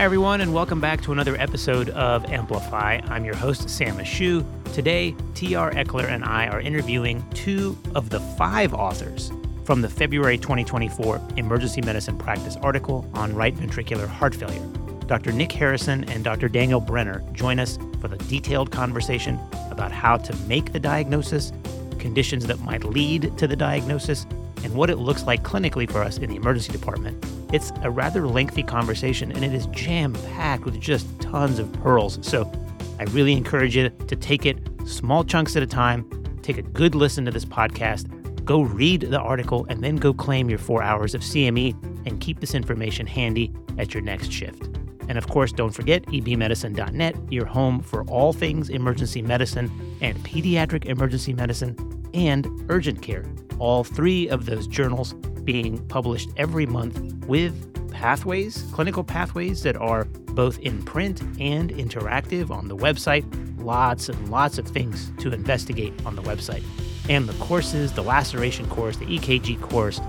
Hi, everyone, and welcome back to another episode of Amplify. I'm your host, Sam Ashoo. Today, TR Eckler and I are interviewing two of the five authors from the February 2024 Emergency Medicine Practice article on right ventricular heart failure. Dr. Nick Harrison and Dr. Daniel Brenner join us for the detailed conversation about how to make the diagnosis, conditions that might lead to the diagnosis, and what it looks like clinically for us in the emergency department. It's a rather lengthy conversation and it is jam packed with just tons of pearls. So I really encourage you to take it small chunks at a time, take a good listen to this podcast, go read the article, and then go claim your four hours of CME and keep this information handy at your next shift. And of course, don't forget ebmedicine.net, your home for all things emergency medicine and pediatric emergency medicine and urgent care. All three of those journals being published every month with pathways, clinical pathways that are both in print and interactive on the website. Lots and lots of things to investigate on the website. And the courses, the laceration course, the EKG course,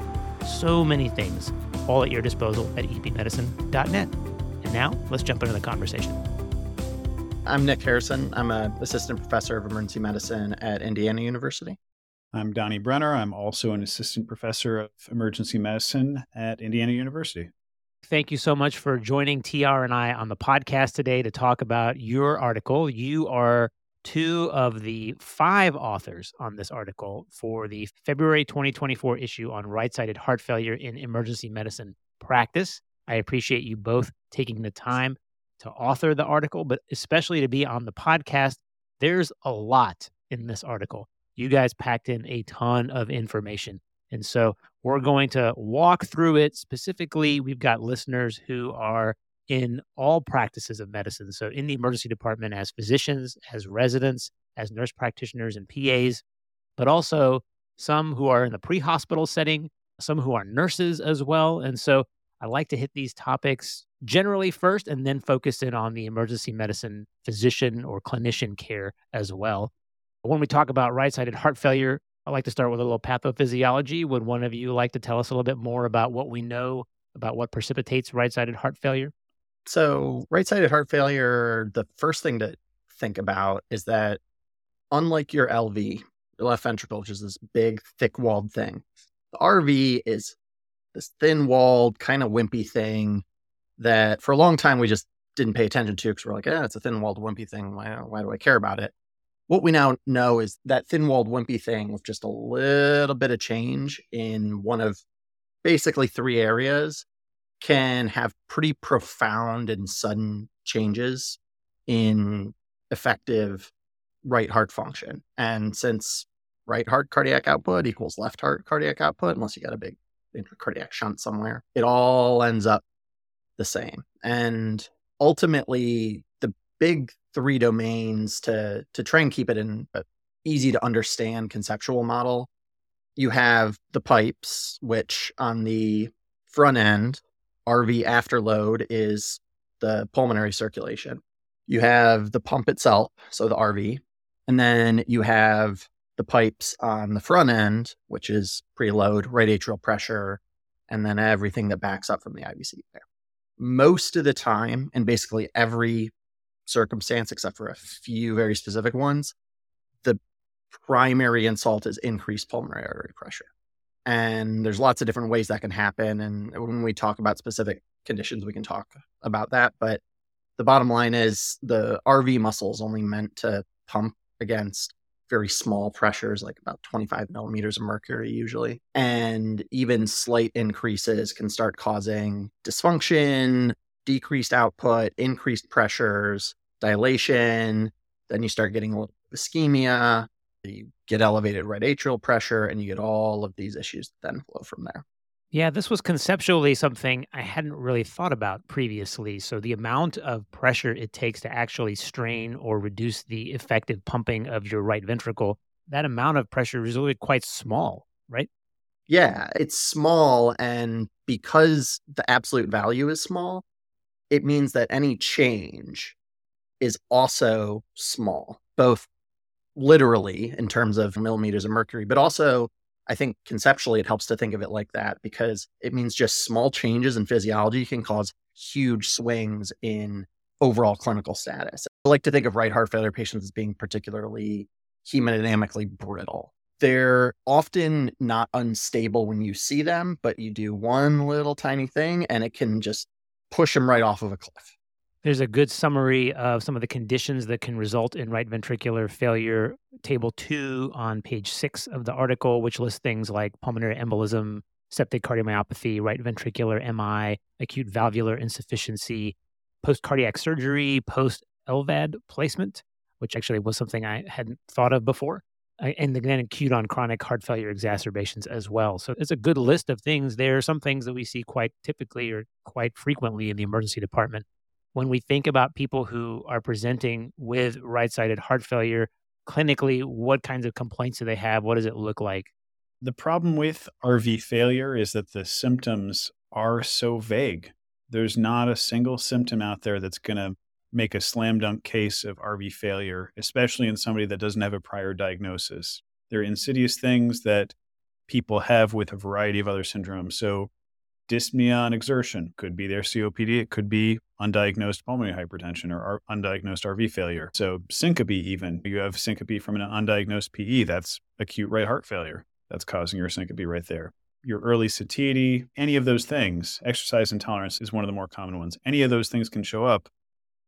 so many things, all at your disposal at ebmedicine.net. And now let's jump into the conversation. I'm Nick Harrison. I'm an assistant professor of emergency medicine at Indiana University. I'm Donnie Brenner. I'm also an assistant professor of emergency medicine at Indiana University. Thank you so much for joining TR and I on the podcast today to talk about your article. You are two of the five authors on this article for the February 2024 issue on right sided heart failure in emergency medicine practice. I appreciate you both taking the time to author the article, but especially to be on the podcast. There's a lot in this article you guys packed in a ton of information. And so we're going to walk through it. Specifically, we've got listeners who are in all practices of medicine. So, in the emergency department, as physicians, as residents, as nurse practitioners and PAs, but also some who are in the pre hospital setting, some who are nurses as well. And so, I like to hit these topics generally first and then focus in on the emergency medicine physician or clinician care as well. When we talk about right sided heart failure, I like to start with a little pathophysiology. Would one of you like to tell us a little bit more about what we know about what precipitates right sided heart failure? So, right sided heart failure, the first thing to think about is that unlike your LV, your left ventricle, which is this big, thick walled thing, the RV is this thin walled, kind of wimpy thing that for a long time we just didn't pay attention to because we're like, yeah, it's a thin walled, wimpy thing. Why, why do I care about it? What we now know is that thin walled wimpy thing with just a little bit of change in one of basically three areas can have pretty profound and sudden changes in effective right heart function. And since right heart cardiac output equals left heart cardiac output, unless you got a big cardiac shunt somewhere, it all ends up the same. And ultimately, the big three domains to to try and keep it in an easy to understand conceptual model. You have the pipes, which on the front end, RV afterload is the pulmonary circulation. You have the pump itself, so the RV, and then you have the pipes on the front end, which is preload, right atrial pressure, and then everything that backs up from the IVC there. Most of the time, and basically every circumstance, except for a few very specific ones, the primary insult is increased pulmonary artery pressure. And there's lots of different ways that can happen. And when we talk about specific conditions, we can talk about that. But the bottom line is the RV muscle is only meant to pump against very small pressures, like about 25 millimeters of mercury, usually. And even slight increases can start causing dysfunction, decreased output, increased pressures, dilation. Then you start getting a little ischemia. You get elevated right atrial pressure, and you get all of these issues that then flow from there. Yeah, this was conceptually something I hadn't really thought about previously. So, the amount of pressure it takes to actually strain or reduce the effective pumping of your right ventricle, that amount of pressure is really quite small, right? Yeah, it's small. And because the absolute value is small, it means that any change is also small, both literally in terms of millimeters of mercury, but also I think conceptually it helps to think of it like that because it means just small changes in physiology can cause huge swings in overall clinical status. I like to think of right heart failure patients as being particularly hemodynamically brittle. They're often not unstable when you see them, but you do one little tiny thing and it can just push them right off of a cliff. There's a good summary of some of the conditions that can result in right ventricular failure, table two on page six of the article, which lists things like pulmonary embolism, septic cardiomyopathy, right ventricular MI, acute valvular insufficiency, post cardiac surgery, post LVAD placement, which actually was something I hadn't thought of before, and then acute on chronic heart failure exacerbations as well. So it's a good list of things. There are some things that we see quite typically or quite frequently in the emergency department when we think about people who are presenting with right sided heart failure clinically, what kinds of complaints do they have? What does it look like? The problem with RV failure is that the symptoms are so vague. There's not a single symptom out there that's going to make a slam dunk case of RV failure, especially in somebody that doesn't have a prior diagnosis. There are insidious things that people have with a variety of other syndromes. So, dyspnea on exertion could be their COPD. It could be undiagnosed pulmonary hypertension or undiagnosed RV failure. So syncope, even you have syncope from an undiagnosed PE, that's acute right heart failure. That's causing your syncope right there. Your early satiety, any of those things, exercise intolerance is one of the more common ones. Any of those things can show up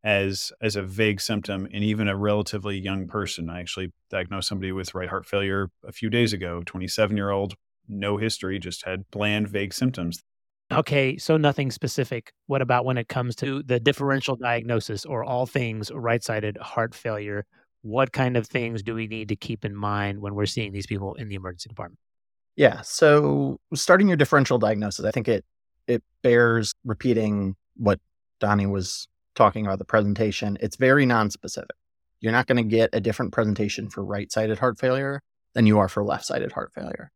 as as a vague symptom in even a relatively young person. I actually diagnosed somebody with right heart failure a few days ago, 27 year old, no history, just had bland, vague symptoms. Okay, so nothing specific. What about when it comes to the differential diagnosis or all things right sided heart failure? What kind of things do we need to keep in mind when we're seeing these people in the emergency department? Yeah, so starting your differential diagnosis, I think it it bears repeating what Donnie was talking about the presentation. It's very non-specific. You're not going to get a different presentation for right-sided heart failure than you are for left-sided heart failure.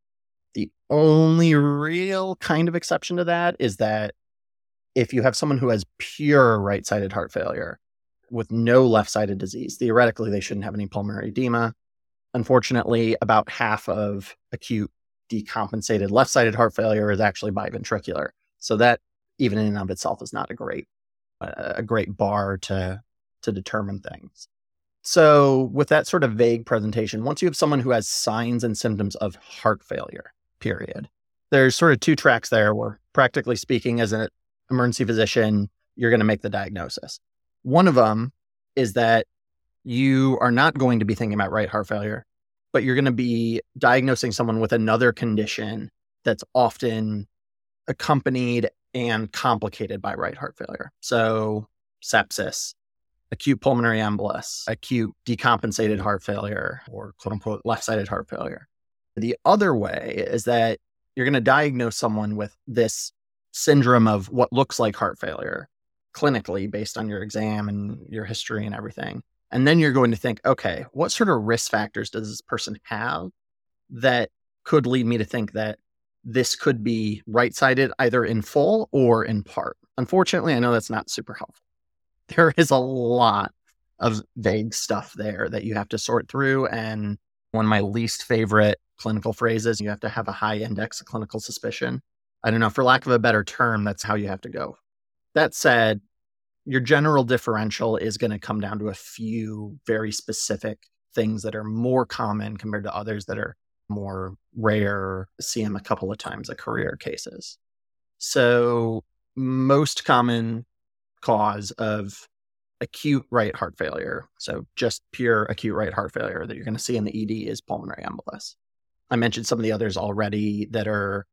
The only real kind of exception to that is that if you have someone who has pure right sided heart failure with no left sided disease, theoretically, they shouldn't have any pulmonary edema. Unfortunately, about half of acute decompensated left sided heart failure is actually biventricular. So that even in and of itself is not a great a great bar to to determine things. So with that sort of vague presentation, once you have someone who has signs and symptoms of heart failure, period. There's sort of two tracks there where, practically speaking, as an emergency physician, you're going to make the diagnosis. One of them is that you are not going to be thinking about right heart failure, but you're going to be diagnosing someone with another condition that's often accompanied and complicated by right heart failure. So, sepsis, acute pulmonary embolus, acute decompensated heart failure, or quote unquote left sided heart failure. The other way is that you're going to diagnose someone with this syndrome of what looks like heart failure clinically based on your exam and your history and everything. And then you're going to think, okay, what sort of risk factors does this person have that could lead me to think that this could be right sided either in full or in part? Unfortunately, I know that's not super helpful. There is a lot of vague stuff there that you have to sort through. And one of my least favorite clinical phrases. You have to have a high index of clinical suspicion. I don't know, for lack of a better term, that's how you have to go. That said, your general differential is going to come down to a few very specific things that are more common compared to others that are more rare, see them a couple of times a career cases. So, most common cause of acute right heart failure, so just pure acute right heart failure that you're going to see in the ED is pulmonary embolus. I mentioned some of the others already that are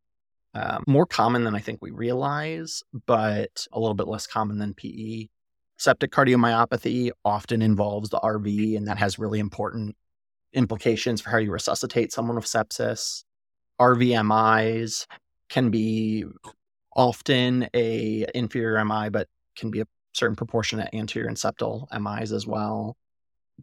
um, more common than I think we realize, but a little bit less common than PE. Septic cardiomyopathy often involves the RV, and that has really important implications for how you resuscitate someone with sepsis. RVMIs can be often a inferior MI, but can be a certain proportion of anterior and septal MIs as well.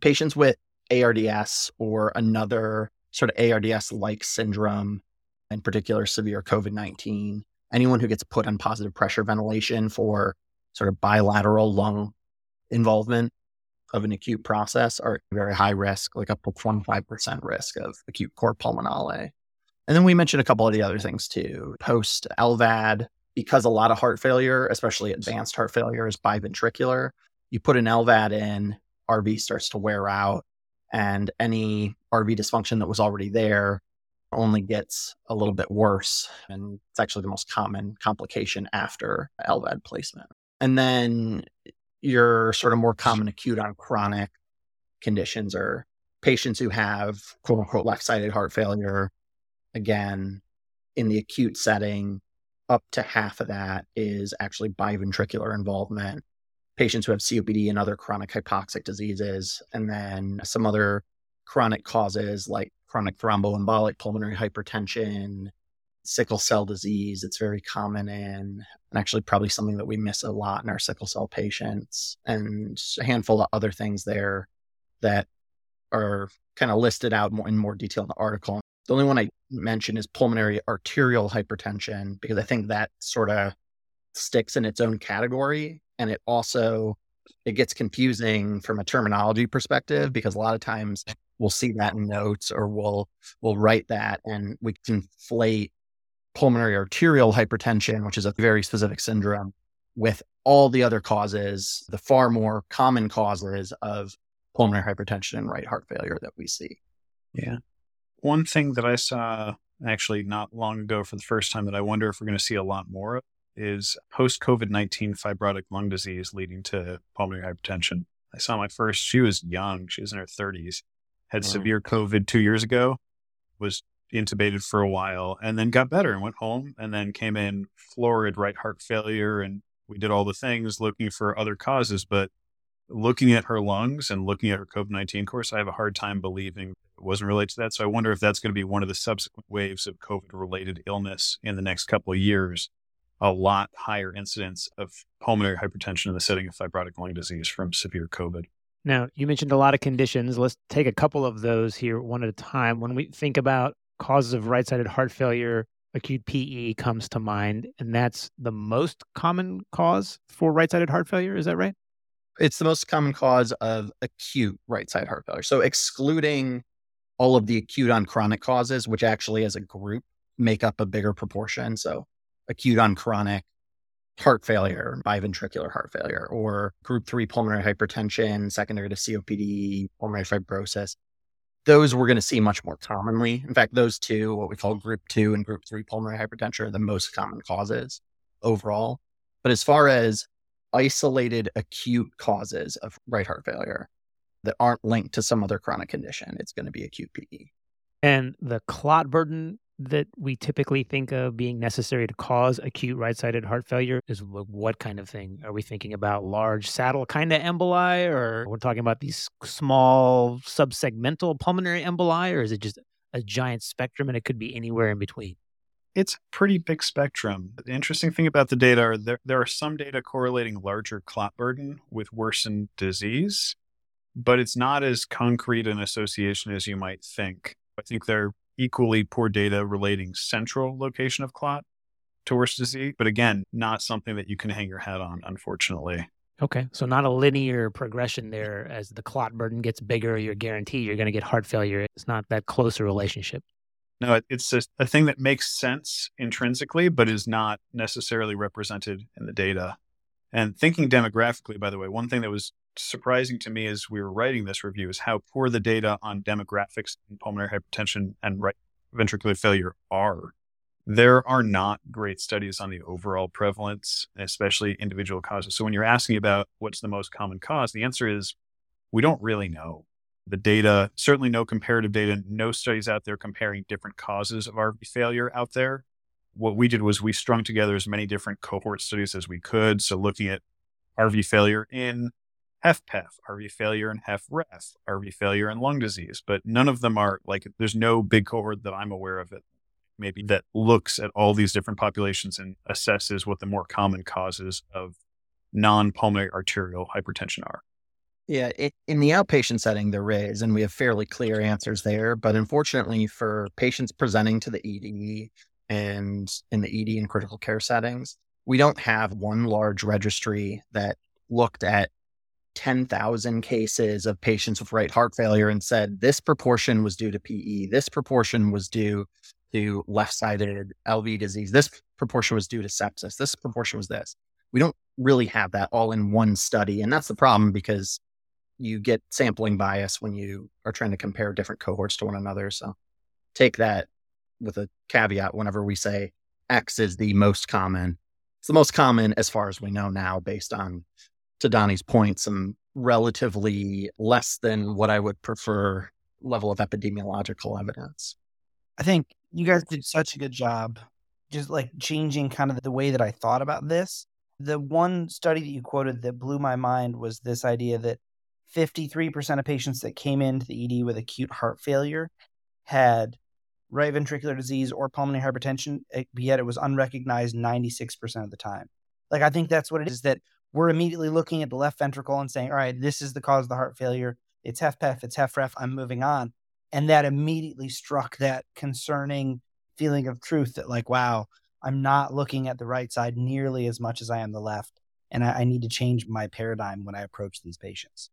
Patients with ARDS or another sort of ARDS like syndrome, in particular severe COVID 19, anyone who gets put on positive pressure ventilation for sort of bilateral lung involvement of an acute process are very high risk, like up to 25% risk of acute cor pulmonale. And then we mentioned a couple of the other things too. Post LVAD, because a lot of heart failure, especially advanced heart failure, is biventricular. You put an LVAD in, RV starts to wear out, and any RV dysfunction that was already there only gets a little bit worse. And it's actually the most common complication after LVAD placement. And then your sort of more common acute on chronic conditions are patients who have quote unquote left sided heart failure. Again, in the acute setting, up to half of that is actually biventricular involvement. Patients who have COPD and other chronic hypoxic diseases, and then some other chronic causes like chronic thromboembolic pulmonary hypertension, sickle cell disease. It's very common in, and actually probably something that we miss a lot in our sickle cell patients, and a handful of other things there that are kind of listed out more in more detail in the article. The only one I mention is pulmonary arterial hypertension because I think that sort of sticks in its own category and it also it gets confusing from a terminology perspective because a lot of times we'll see that in notes or we'll we'll write that and we conflate pulmonary arterial hypertension which is a very specific syndrome with all the other causes the far more common causes of pulmonary hypertension and right heart failure that we see. Yeah. One thing that I saw actually not long ago for the first time that I wonder if we're going to see a lot more of is post COVID 19 fibrotic lung disease leading to pulmonary hypertension. I saw my first, she was young, she was in her 30s, had mm-hmm. severe COVID two years ago, was intubated for a while, and then got better and went home, and then came in florid right heart failure. And we did all the things looking for other causes. But looking at her lungs and looking at her COVID 19 course, I have a hard time believing it wasn't related to that. So I wonder if that's going to be one of the subsequent waves of COVID related illness in the next couple of years. A lot higher incidence of pulmonary hypertension in the setting of fibrotic lung disease from severe COVID. Now, you mentioned a lot of conditions. Let's take a couple of those here one at a time. When we think about causes of right sided heart failure, acute PE comes to mind, and that's the most common cause for right sided heart failure. Is that right? It's the most common cause of acute right side heart failure. So, excluding all of the acute on chronic causes, which actually as a group make up a bigger proportion. So, acute on chronic heart failure, biventricular heart failure, or group three pulmonary hypertension, secondary to COPD, pulmonary fibrosis. Those we're going to see much more commonly. In fact, those two, what we call group two and group three pulmonary hypertension, are the most common causes overall. But as far as isolated acute causes of right heart failure that aren't linked to some other chronic condition. It's going to be acute PE. And the clot burden that we typically think of being necessary to cause acute right sided heart failure is what kind of thing? Are we thinking about large saddle kind of emboli, or we're talking about these small subsegmental pulmonary emboli, or is it just a giant spectrum and it could be anywhere in between? it's a pretty big spectrum. The interesting thing about the data are there, there are some data correlating larger clot burden with worsened disease, but it's not as concrete an association as you might think. I think there are equally poor data relating central location of clot to worse disease, but again, not something that you can hang your hat on, unfortunately. Okay. So not a linear progression there. As the clot burden gets bigger, you're guaranteed you're going to get heart failure. It's not that close a relationship. No, it's just a thing that makes sense intrinsically, but is not necessarily represented in the data. And thinking demographically, by the way, one thing that was surprising to me as we were writing this review is how poor the data on demographics in pulmonary hypertension and right ventricular failure are. There are not great studies on the overall prevalence, especially individual causes. So when you're asking about what's the most common cause, the answer is we don't really know the data, certainly no comparative data, no studies out there comparing different causes of RV failure out there. What we did was we strung together as many different cohort studies as we could. So looking at RV failure in HFpEF, RV failure in HFrEF, RV failure and lung disease, but none of them are like, there's no big cohort that I'm aware of it maybe that looks at all these different populations and assesses what the more common causes of non-pulmonary arterial hypertension are. Yeah, it, in the outpatient setting, there is, and we have fairly clear answers there. But unfortunately, for patients presenting to the ED and in the ED and critical care settings, we don't have one large registry that looked at 10,000 cases of patients with right heart failure and said this proportion was due to PE, this proportion was due to left sided LV disease, this proportion was due to sepsis. This proportion was this. We don't really have that all in one study. And that's the problem because you get sampling bias when you are trying to compare different cohorts to one another. So take that with a caveat whenever we say X is the most common. It's the most common as far as we know now, based on, to Donnie's point, some relatively less than what I would prefer level of epidemiological evidence. I think you guys did such a good job just like changing kind of the way that I thought about this. The one study that you quoted that blew my mind was this idea that 53% of patients that came into the ED with acute heart failure had right ventricular disease or pulmonary hypertension, eh, yet it was unrecognized 96% of the time. Like, I think that's what it is that we're immediately looking at the left ventricle and saying, all right, this is the cause of the heart failure. It's HFpEF, it's HFrEF, I'm moving on. And that immediately struck that concerning feeling of truth that, like, wow, I'm not looking at the right side nearly as much as I am the left. And I, I need to change my paradigm when I approach these patients.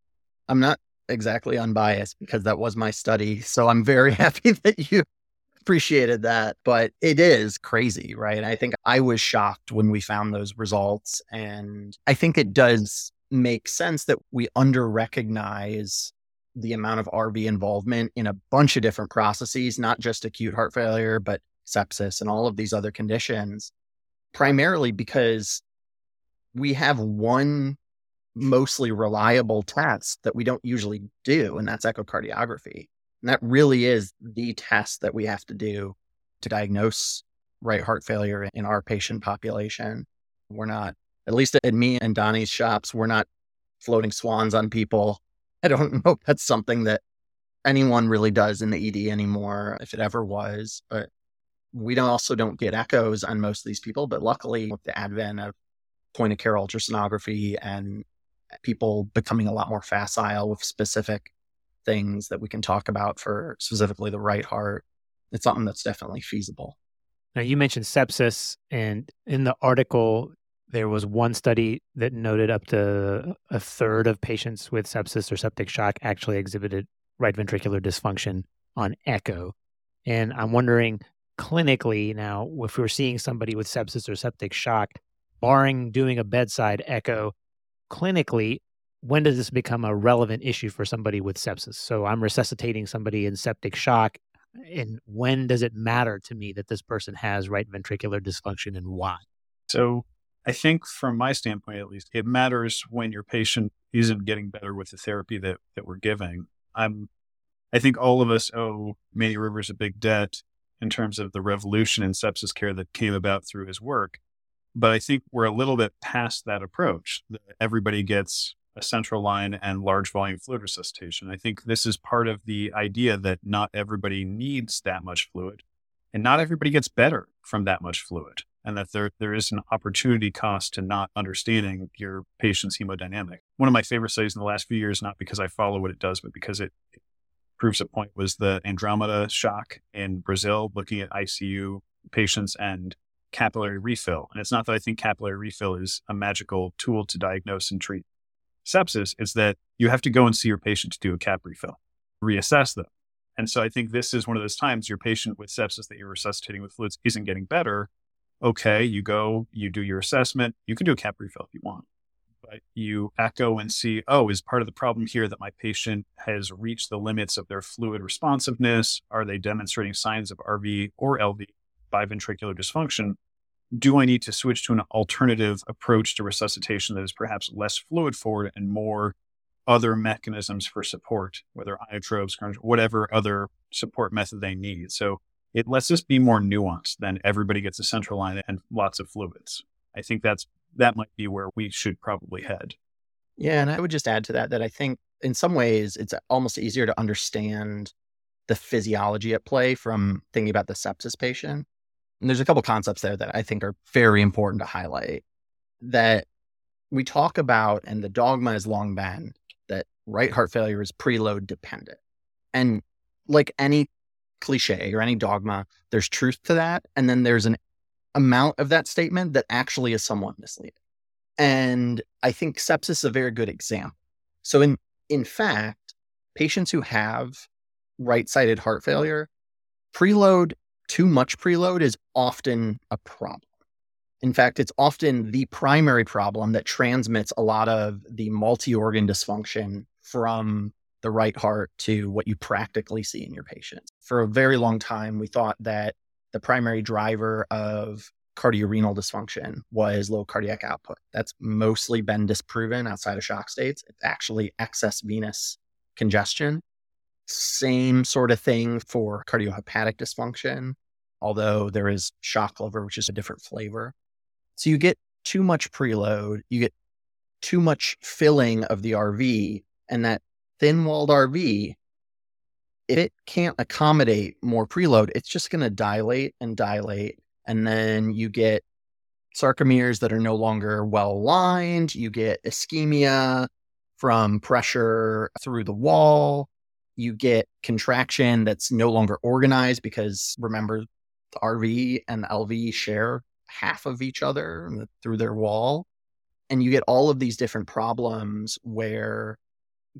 I'm not exactly unbiased because that was my study. So I'm very happy that you appreciated that. But it is crazy, right? I think I was shocked when we found those results. And I think it does make sense that we under recognize the amount of RV involvement in a bunch of different processes, not just acute heart failure, but sepsis and all of these other conditions, primarily because we have one mostly reliable test that we don't usually do, and that's echocardiography. And that really is the test that we have to do to diagnose right heart failure in our patient population. We're not, at least at me and Donnie's shops, we're not floating swans on people. I don't know if that's something that anyone really does in the ED anymore, if it ever was. But we don't also don't get echoes on most of these people. But luckily, with the advent of point of care ultrasonography and people becoming a lot more facile with specific things that we can talk about for specifically the right heart. It's something that's definitely feasible. Now, you mentioned sepsis, and in the article, there was one study that noted up to a third of patients with sepsis or septic shock actually exhibited right ventricular dysfunction on echo. And I'm wondering clinically now, if we're seeing somebody with sepsis or septic shock, barring doing a bedside echo, clinically, when does this become a relevant issue for somebody with sepsis? So I'm resuscitating somebody in septic shock. And when does it matter to me that this person has right ventricular dysfunction and why? So I think from my standpoint, at least, it matters when your patient isn't getting better with the therapy that, that we're giving. I'm, I think all of us owe Manny Rivers a big debt in terms of the revolution in sepsis care that came about through his work. But I think we're a little bit past that approach. Everybody gets a central line and large volume fluid resuscitation. I think this is part of the idea that not everybody needs that much fluid and not everybody gets better from that much fluid and that there, there is an opportunity cost to not understanding your patient's hemodynamic. One of my favorite studies in the last few years, not because I follow what it does, but because it, it proves a point was the Andromeda shock in Brazil, looking at ICU patients and capillary refill. And it's not that I think capillary refill is a magical tool to diagnose and treat sepsis, it's that you have to go and see your patient to do a cap refill, reassess them. And so I think this is one of those times your patient with sepsis that you're resuscitating with fluids isn't getting better. Okay, you go, you do your assessment. You can do a cap refill if you want, but you echo and see, oh, is part of the problem here that my patient has reached the limits of their fluid responsiveness? Are they demonstrating signs of RV or LV biventricular dysfunction, do I need to switch to an alternative approach to resuscitation that is perhaps less fluid forward and more other mechanisms for support, whether inotrope, whatever other support method they need? So it lets us be more nuanced than everybody gets a central line and lots of fluids. I think that's that might be where we should probably head. Yeah, and I would just add to that that I think in some ways it's almost easier to understand the physiology at play from thinking about the sepsis patient and there's a couple concepts there that I think are very important to highlight that we talk about, and the dogma has long been that right heart failure is preload dependent. And like any cliche or any dogma, there's truth to that. And then there's an amount of that statement that actually is somewhat misleading. And I think sepsis is a very good example. So in in fact, patients who have right-sided heart failure, preload too much preload is often a problem. In fact, it's often hmm. the primary problem that transmits a lot of the multi organ dysfunction from the right heart to what you practically see in your patients. For a very long time, we thought that the primary driver of cardiorenal dysfunction was low cardiac output. That's mostly been disproven outside of shock states. It's actually excess venous congestion. Same sort of thing for cardiohepatic dysfunction, although there is shock liver, which is a different flavor. So you get too much preload, you get too much filling of the RV, and that thin walled RV, if it can't accommodate more preload, it's just going to dilate and dilate. And then you get sarcomeres that are no longer well aligned. You get ischemia from pressure through the wall. You get contraction that's no longer organized because remember, the RV and the LV share half of each other through their wall. And you get all of these different problems where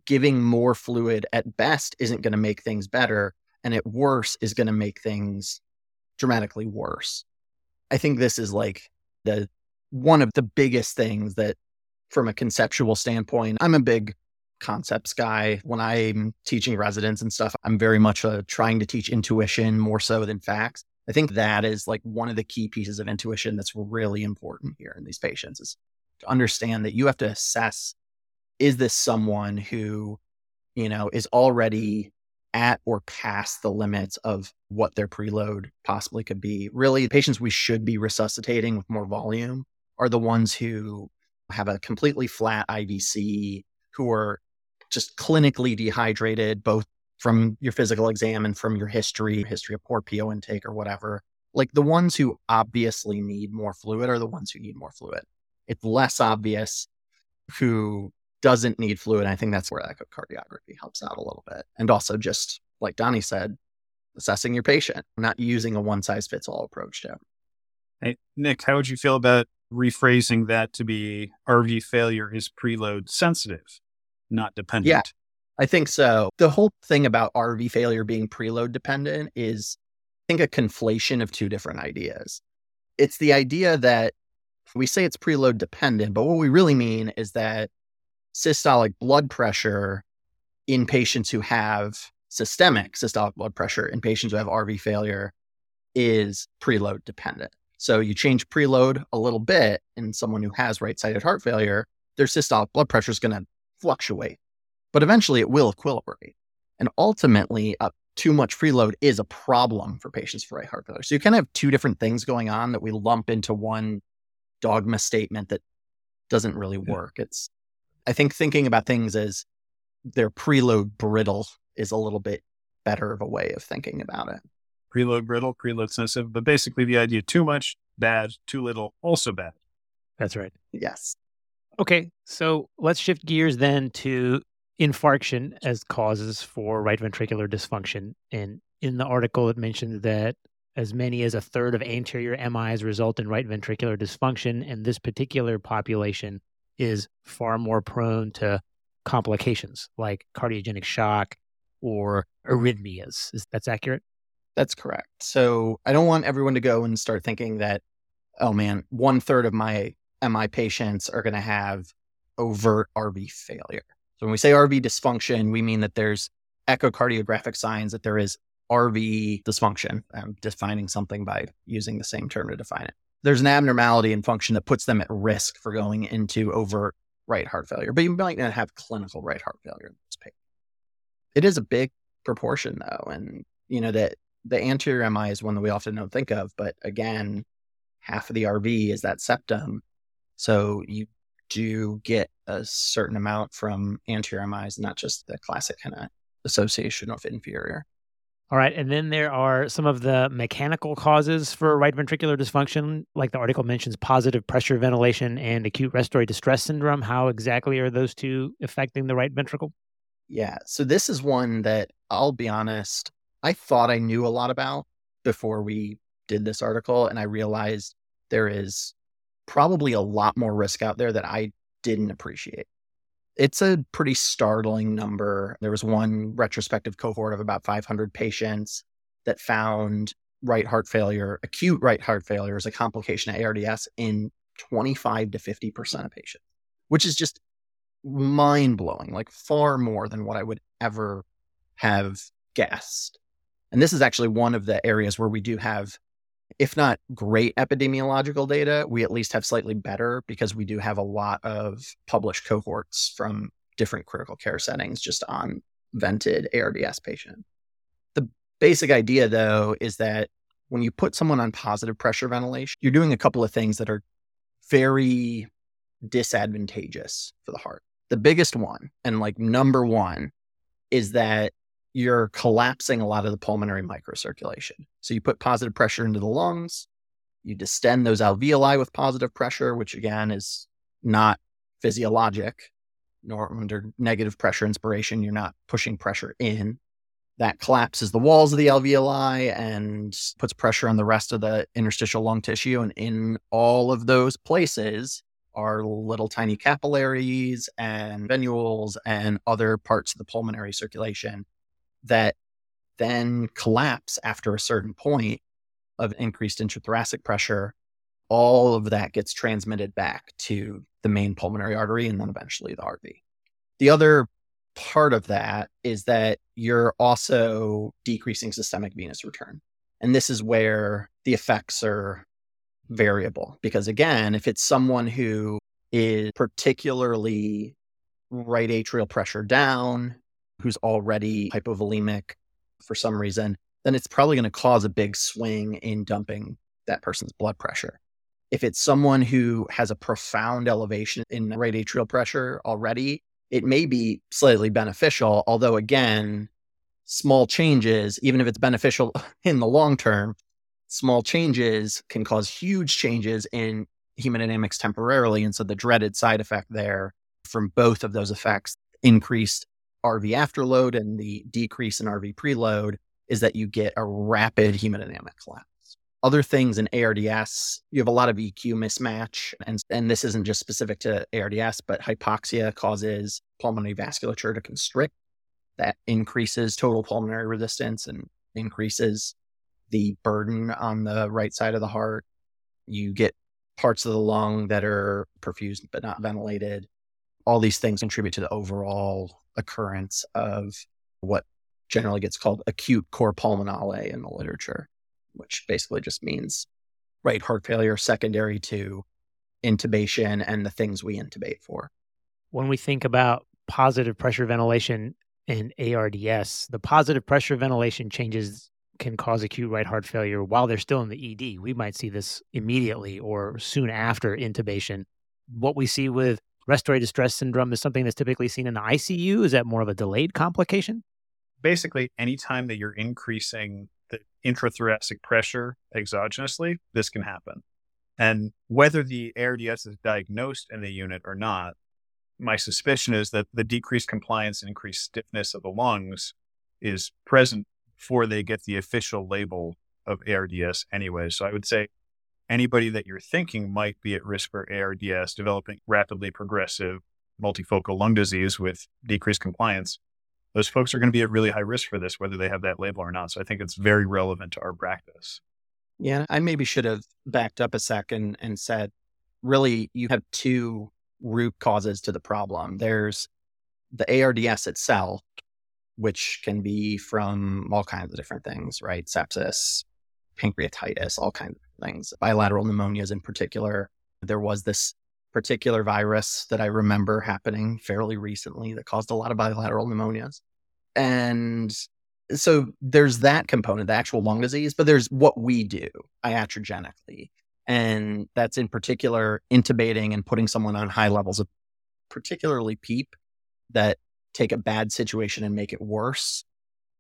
giving more fluid at best isn't going to make things better. And at worst is going to make things dramatically worse. I think this is like the one of the biggest things that from a conceptual standpoint, I'm a big concepts guy. When I'm teaching residents and stuff, I'm very much uh, trying to teach intuition more so than facts. I think that is like one of the key pieces of intuition that's really important here in these patients is to understand that you have to assess is this someone who, you know, is already at or past the limits of what their preload possibly could be. Really, the patients we should be resuscitating with more volume are the ones who have a completely flat IVC, who are just clinically dehydrated, both from your physical exam and from your history, history of poor PO intake or whatever. Like the ones who obviously need more fluid are the ones who need more fluid. It's less obvious who doesn't need fluid. I think that's where echocardiography helps out a little bit. And also just like Donnie said, assessing your patient, not using a one size fits all approach to. Hey, Nick, how would you feel about rephrasing that to be RV failure is preload sensitive, not dependent? Yeah, I think so. The whole thing about RV failure being preload dependent is, I think, a conflation of two different ideas. It's the idea that we say it's preload dependent, but what we really mean is that systolic blood pressure in patients who have systemic systolic blood pressure in patients who have RV failure is preload dependent. So you change preload a little bit in someone who has right sided heart failure, their systolic blood pressure is going to fluctuate, but eventually it will equilibrate. And ultimately, uh, too much preload is a problem for patients for right heart failure. So you kind of have two different things going on that we lump into one dogma statement that doesn't really work. Yeah. It's I think thinking about things as they're preload brittle is a little bit better of a way of thinking about it. Preload brittle, preload sensitive, but basically the idea too much, bad, too little, also bad. That's right. Yes. Okay, so let's shift gears then to infarction as causes for right ventricular dysfunction. And in the article, it mentioned that as many as a third of anterior MIs result in right ventricular dysfunction, and this particular population is far more prone to complications like cardiogenic shock or arrhythmias. Is that's accurate? That's correct. So I don't want everyone to go and start thinking that, oh man, one third of my MI patients are going to have overt RV failure. So when we say RV dysfunction, we mean that there's echocardiographic signs that there is RV dysfunction. I'm defining something by using the same term to define it there's an abnormality in function that puts them at risk for going into overt right heart failure, but you might not have clinical right heart failure in this patient. It is a big proportion though. And you know, that the anterior MI is one that we often don't think of, but again, half of the RV is that septum. So you do get a certain amount from anterior MIs, not just the classic kind of association of inferior. All right. And then there are some of the mechanical causes for right ventricular dysfunction, like the article mentions positive pressure ventilation and acute respiratory distress syndrome. How exactly are those two affecting the right ventricle? Yeah. So this is one that I'll be honest, I thought I knew a lot about before we did this article. And I realized there is probably a lot more risk out there that I didn't appreciate. It's a pretty startling number. There was one retrospective cohort of about 500 patients that found right heart failure, acute right heart failure is a complication of ARDS in 25 to 50% of patients, which is just mind blowing, like far more than what I would ever have guessed. And this is actually one of the areas where we do have, if not great epidemiological data, we at least have slightly better because we do have a lot of published cohorts from different critical care settings just on vented ARDS patients. The basic idea, though, is that when you put someone on positive pressure ventilation, you're doing a couple of things that are very disadvantageous for the heart. The biggest one, and like number one, is that you're collapsing a lot of the pulmonary microcirculation. So you put positive pressure into the lungs, you distend those alveoli with positive pressure, which again is not physiologic, nor under negative pressure inspiration, you're not pushing pressure in. That collapses the walls of the alveoli and puts pressure on the rest of the interstitial lung tissue. And in all of those places are little tiny capillaries and venules and other parts of the pulmonary circulation that then collapse after a certain point of increased intrathoracic pressure, all of that gets transmitted back to the main pulmonary artery and then eventually the RV. The other part of that is that you're also decreasing systemic venous return. And this is where the effects are variable. Because again, if it's someone who is particularly right atrial pressure down, who's already hypovolemic for some reason, then it's probably going to cause a big swing in dumping that person's blood pressure. If it's someone who has a profound elevation in right atrial pressure already, it may be slightly beneficial. Although, again, small changes, even if it's beneficial in the long term, small changes can cause huge changes in hemodynamics temporarily. And so the dreaded side effect there from both of those effects, increased RV afterload and the decrease in RV preload, is that you get a rapid hemodynamic collapse. Other things in ARDS, you have a lot of VQ mismatch. And, and this isn't just specific to ARDS, but hypoxia causes pulmonary vasculature to constrict. That increases total pulmonary resistance and increases the burden on the right side of the heart. You get parts of the lung that are perfused but not ventilated. All these things contribute to the overall occurrence of what generally gets called acute cor pulmonale in the literature, which basically just means right heart failure secondary to intubation and the things we intubate for. When we think about positive pressure ventilation in ARDS, the positive pressure ventilation changes can cause acute right heart failure while they're still in the ED. We might see this immediately or soon after intubation. What we see with respiratory distress syndrome is something that's typically seen in the ICU. Is that more of a delayed complication? Basically, anytime that you're increasing the intrathoracic pressure exogenously, this can happen. And whether the ARDS is diagnosed in the unit or not, my suspicion is that the decreased compliance and increased stiffness of the lungs is present before they get the official label of ARDS anyway. So I would say anybody that you're thinking might be at risk for ARDS developing rapidly progressive multifocal lung disease with decreased compliance, those folks are going to be at really high risk for this, whether they have that label or not. So I think it's very relevant to our practice. Yeah, I maybe should have backed up a second and said, really, you have two root causes to the problem. There's the ARDS itself, which can be from all kinds of different things, right? Sepsis, pancreatitis, all kinds of things, bilateral pneumonias in particular. There was this particular virus that I remember happening fairly recently that caused a lot of bilateral pneumonias. And so there's that component, the actual lung disease, but there's what we do iatrogenically. And that's in particular intubating and putting someone on high levels of particularly PEEP that take a bad situation and make it worse.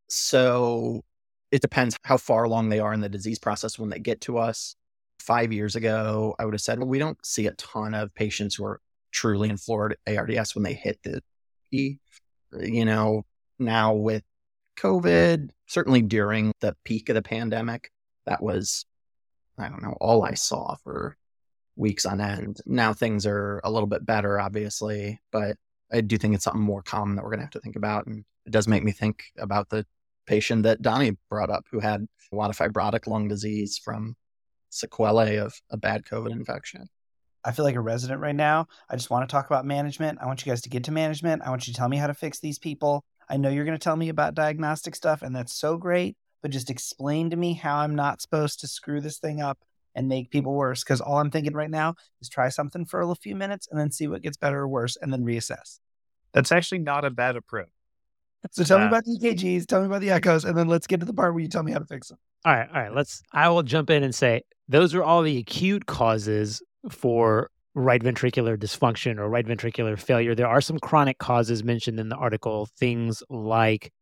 So it depends how far along they are in the disease process when they get to us. Five years ago, I would have said, well, we don't see a ton of patients who are truly in florid ARDS when they hit the E. Uh, you know, now with COVID, certainly during the peak of the pandemic, that was, I don't know, all I saw for weeks on end. Now things are a little bit better, obviously, but I do think it's something more common that we're going to have to think about. And it does make me think about the patient that Donnie brought up who had a lot of fibrotic lung disease from sequelae of a bad COVID infection. I feel like a resident right now. I just want to talk about management. I want you guys to get to management. I want you to tell me how to fix these people. I know you're going to tell me about diagnostic stuff, and that's so great, but just explain to me how I'm not supposed to screw this thing up and make people worse. Because all I'm thinking right now is try something for a few minutes and then see what gets better or worse and then reassess. That's actually not a bad approach. So tell uh, me about the EKGs, tell me about the echoes, and then let's get to the part where you tell me how to fix them. All right, all right. Let's. I will jump in and say those are all the acute causes for right ventricular dysfunction or right ventricular failure. There are some chronic causes mentioned in the article, things like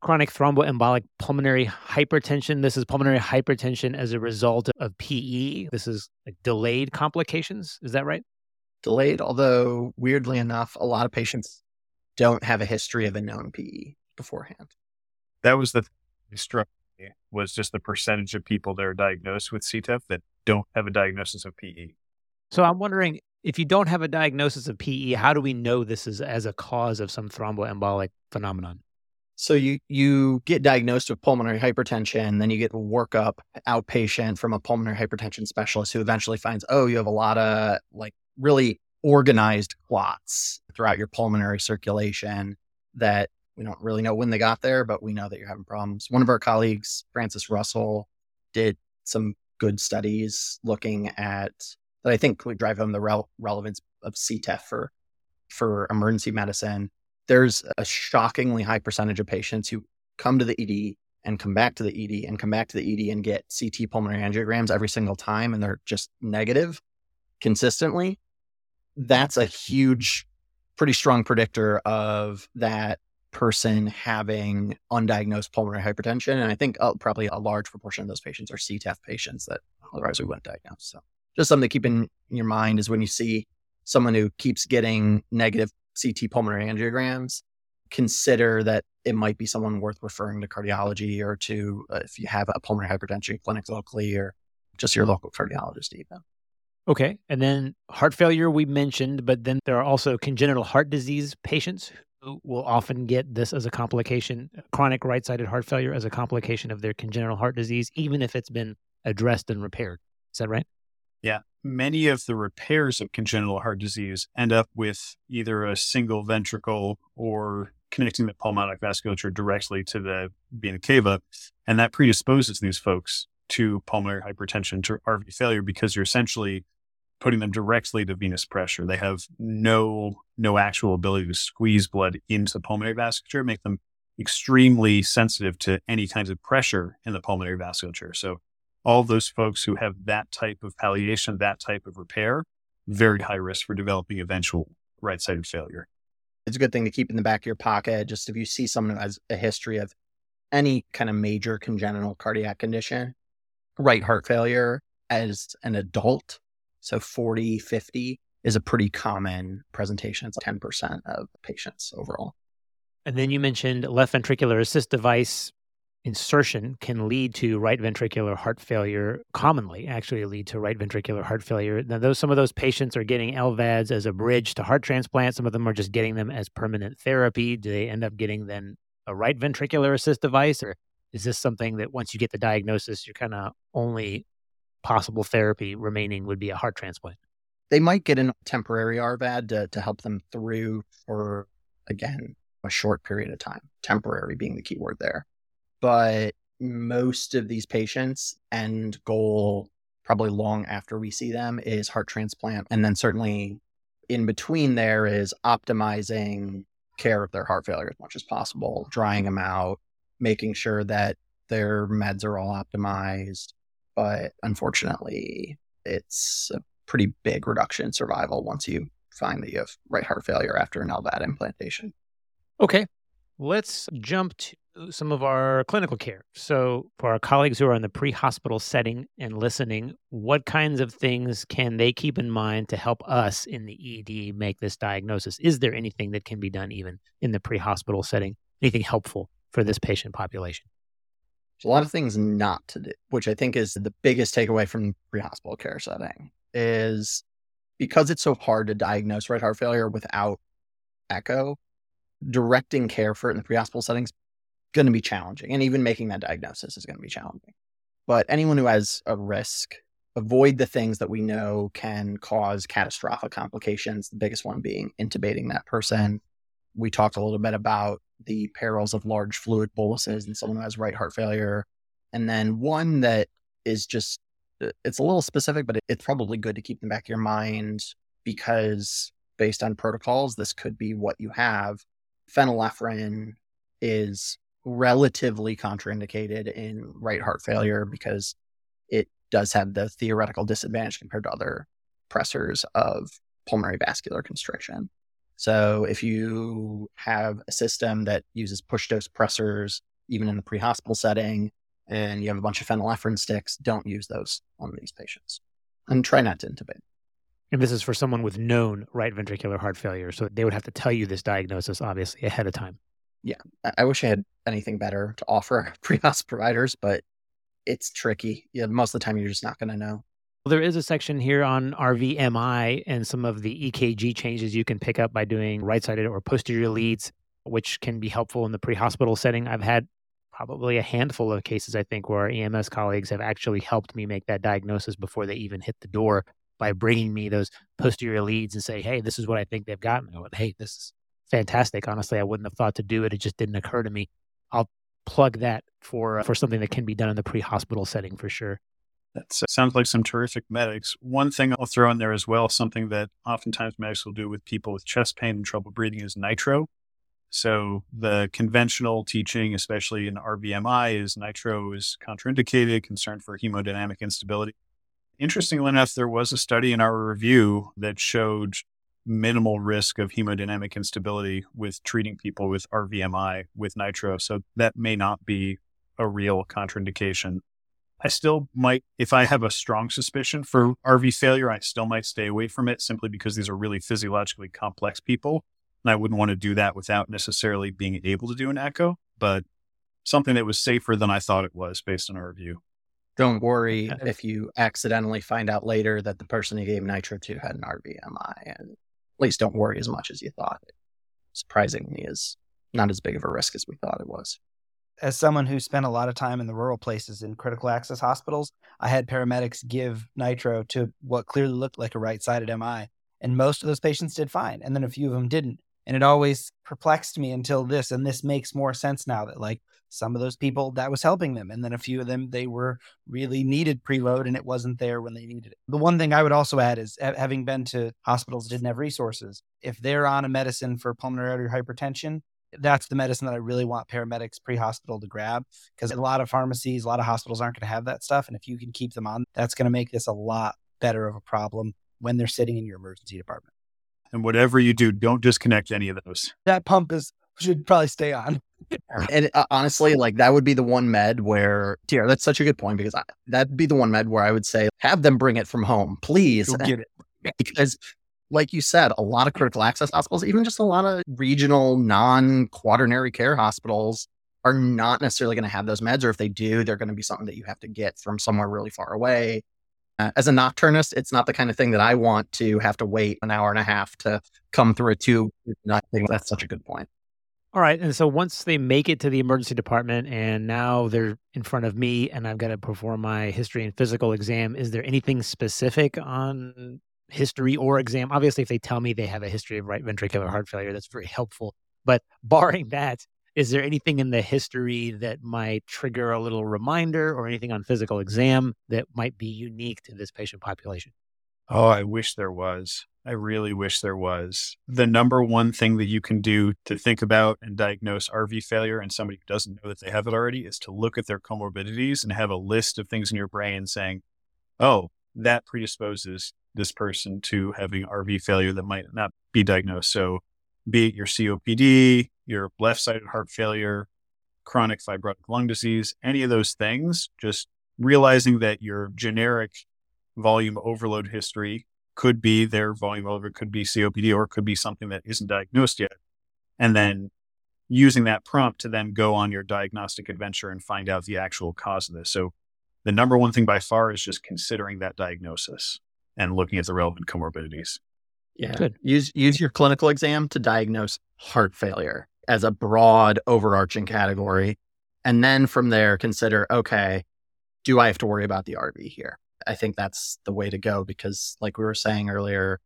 chronic thromboembolic pulmonary hypertension. This is pulmonary hypertension as a result of PE. This is like delayed complications. Is that right? Delayed, although weirdly enough, a lot of patients don't have a history of a known PE beforehand. That was the struck me was just the percentage of people that are diagnosed with CTEPH that don't have a diagnosis of PE. So I'm wondering if you don't have a diagnosis of PE, how do we know this is as a cause of some thromboembolic phenomenon? So you you get diagnosed with pulmonary hypertension, then you get a workup outpatient from a pulmonary hypertension specialist who eventually finds, oh, you have a lot of like really organized clots throughout your pulmonary circulation that we don't really know when they got there, but we know that you're having problems. One of our colleagues, Francis Russell, did some good studies looking at that I think would drive home the rel- relevance of CTEPH for for emergency medicine. There's a shockingly high percentage of patients who come to the ED and come back to the ED and come back to the ED and get CT pulmonary angiograms every single time, and they're just negative consistently. That's a huge, pretty strong predictor of that person having undiagnosed pulmonary hypertension. And I think uh, probably a large proportion of those patients are CTEPH patients that otherwise we wouldn't diagnose. So just something to keep in your mind is when you see someone who keeps getting negative CT pulmonary angiograms, consider that it might be someone worth referring to cardiology or to uh, if you have a pulmonary hypertension clinic locally or just your local cardiologist even. Okay. And then heart failure we mentioned, but then there are also congenital heart disease patients who will often get this as a complication, uh, chronic right-sided heart failure as a complication of their congenital heart disease even if it's been addressed and repaired. Is that right? Yeah. Many of the repairs of congenital heart disease end up with either a single ventricle or connecting the pulmonic vasculature directly to the vena cava. And that predisposes these folks to pulmonary hypertension, to RV failure, because you're essentially putting them directly to venous pressure. They have no no actual ability to squeeze blood into the pulmonary vasculature, make them extremely sensitive to any kinds of pressure in the pulmonary vasculature. So all those folks who have that type of palliation, that type of repair, very high risk for developing eventual right sided failure. It's a good thing to keep in the back of your pocket. Just if you see someone who has a history of any kind of major congenital cardiac condition, right heart failure as an adult, so 40, 50 is a pretty common presentation. It's 10% of patients overall. And then you mentioned left ventricular assist device insertion can lead to right ventricular heart failure commonly actually lead to right ventricular heart failure now those some of those patients are getting lvads as a bridge to heart transplant some of them are just getting them as permanent therapy do they end up getting then a right ventricular assist device or is this something that once you get the diagnosis you're kind of only possible therapy remaining would be a heart transplant. They might get a temporary rvad to, to help them through for again a short period of time temporary being the key word there. But most of these patients end goal probably long after we see them is heart transplant. And then certainly in between there is optimizing care of their heart failure as much as possible drying them out making sure that their meds are all optimized but unfortunately it's a pretty big reduction in survival once you find that you have right heart failure after an LVAD implantation okay let's jump to some of our clinical care. So, for our colleagues who are in the pre hospital setting and listening, what kinds of things can they keep in mind to help us in the ED make this diagnosis? Is there anything that can be done even in the pre hospital setting? Anything helpful for this patient population? There's a lot of things not to do, which I think is the biggest takeaway from pre hospital care setting is because it's so hard to diagnose right heart failure without echo, directing care for it in the pre hospital settings going to be challenging. And even making that diagnosis is going to be challenging. But anyone who has a risk, avoid the things that we know can cause catastrophic complications, the biggest one being intubating that person. We talked a little bit about the perils of large fluid boluses in someone who has right heart failure. And then one that is just, uh, it's a little specific, but it's probably good to keep in the back of your mind because based on protocols, this could be what you have. Phenylephrine is relatively contraindicated in right heart failure because it does have the theoretical disadvantage compared to other pressors of pulmonary vascular constriction. So if you have a system that uses push dose pressors, even in the pre hospital setting, and you have a bunch of phenylephrine sticks, don't use those on these patients and try not to intubate. And this is for someone with known right ventricular heart failure. So they would have to tell you this diagnosis, obviously, ahead of time. Yeah. I wish I had anything better to offer pre hospital providers, but it's tricky. Yeah, most of the time you're just not going to know. Well, there is a section here on RVMI and some of the EKG changes you can pick up by doing right sided or posterior leads, which can be helpful in the pre hospital setting. I've had probably a handful of cases, I think, where our EMS colleagues have actually helped me make that diagnosis before they even hit the door by bringing me those posterior leads and say, hey, this is what I think they've got. And I went, hey, this is fantastic. Honestly, I wouldn't have thought to do it. It just didn't occur to me. I'll plug that for uh, for something that can be done in the pre-hospital setting for sure. That sounds like some terrific medics. One thing I'll throw in there as well, something that oftentimes medics will do with people with chest pain and trouble breathing is nitro. So the conventional teaching, especially in RVMI, is nitro is contraindicated, concern for hemodynamic instability. Interestingly enough, there was a study in our review that showed minimal risk of hemodynamic instability with treating people with RVMI with nitro. So that may not be a real contraindication. I still might, if I have a strong suspicion for RV failure, I still might stay away from it simply because these are really physiologically complex people. And I wouldn't want to do that without necessarily being able to do an echo, but something that was safer than I thought it was based on our review. Don't worry if you accidentally find out later that the person you gave nitro to had an RVMI. And at least don't worry as much as you thought. It surprisingly is not as big of a risk as we thought it was as someone who spent a lot of time in the rural places in critical access hospitals, I had paramedics give nitro to what clearly looked like a right sided MI. And most of those patients did fine. And then a few of them didn't. And it always perplexed me until this. And this makes more sense now that, like, some of those people that was helping them. And then a few of them, they were really needed preload and it wasn't there when they needed it. The one thing I would also add is having been to hospitals didn't have resources. If they're on a medicine for pulmonary artery hypertension, that's the medicine that I really want paramedics pre hospital to grab because a lot of pharmacies, a lot of hospitals aren't going to have that stuff. And if you can keep them on, that's going to make this a lot better of a problem when they're sitting in your emergency department. And whatever you do, don't disconnect any of those. That pump is should probably stay on. and uh, honestly, like that would be the one med where, dear, that's such a good point because I, that'd be the one med where I would say, have them bring it from home, please. get it. because like you said, a lot of critical access hospitals, even just a lot of regional non quaternary care hospitals, are not necessarily going to have those meds. Or if they do, they're going to be something that you have to get from somewhere really far away. Uh, as a nocturnist, it's not the kind of thing that I want to have to wait an hour and a half to come through a tube. I think that's such a good point. All right. And so once they make it to the emergency department and now they're in front of me and I've got to perform my history and physical exam, is there anything specific on history or exam. Obviously, if they tell me they have a history of right ventricular heart failure, that's very helpful. But barring that, is there anything in the history that might trigger a little reminder or anything on physical exam that might be unique to this patient population? Oh, I wish there was. I really wish there was. The number one thing that you can do to think about and diagnose RV failure in somebody who doesn't know that they have it already is to look at their comorbidities and have a list of things in your brain saying, oh, that predisposes this person to having RV failure that might not be diagnosed. So, be it your COPD, your left sided heart failure, chronic fibrotic lung disease, any of those things, just realizing that your generic volume overload history could be their volume over, could be COPD, or it could be something that isn't diagnosed yet. And then using that prompt to then go on your diagnostic adventure and find out the actual cause of this. So, the number one thing by far is just considering that diagnosis and looking at the relevant comorbidities. Yeah. Good. Use use your clinical exam to diagnose heart failure as a broad overarching category. And then from there, consider okay, do I have to worry about the RV here? I think that's the way to go because, like we were saying earlier,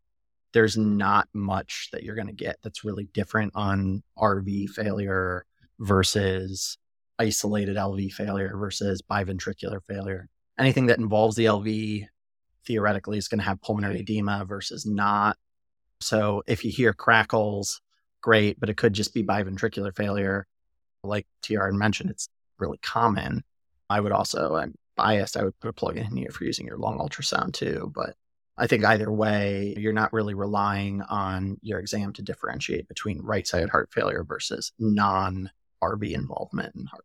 there's not much that you're going to get that's really different on RV failure versus isolated LV failure versus biventricular failure. Anything that involves the LV theoretically is going to have pulmonary edema versus not. So if you hear crackles, great, but it could just be biventricular failure. Like TR mentioned, it's really common. I would also, I'm biased, I would put a plug in here for using your lung ultrasound too. But I think either way, you're not really relying on your exam to differentiate between right sided heart failure versus non RV involvement in heart.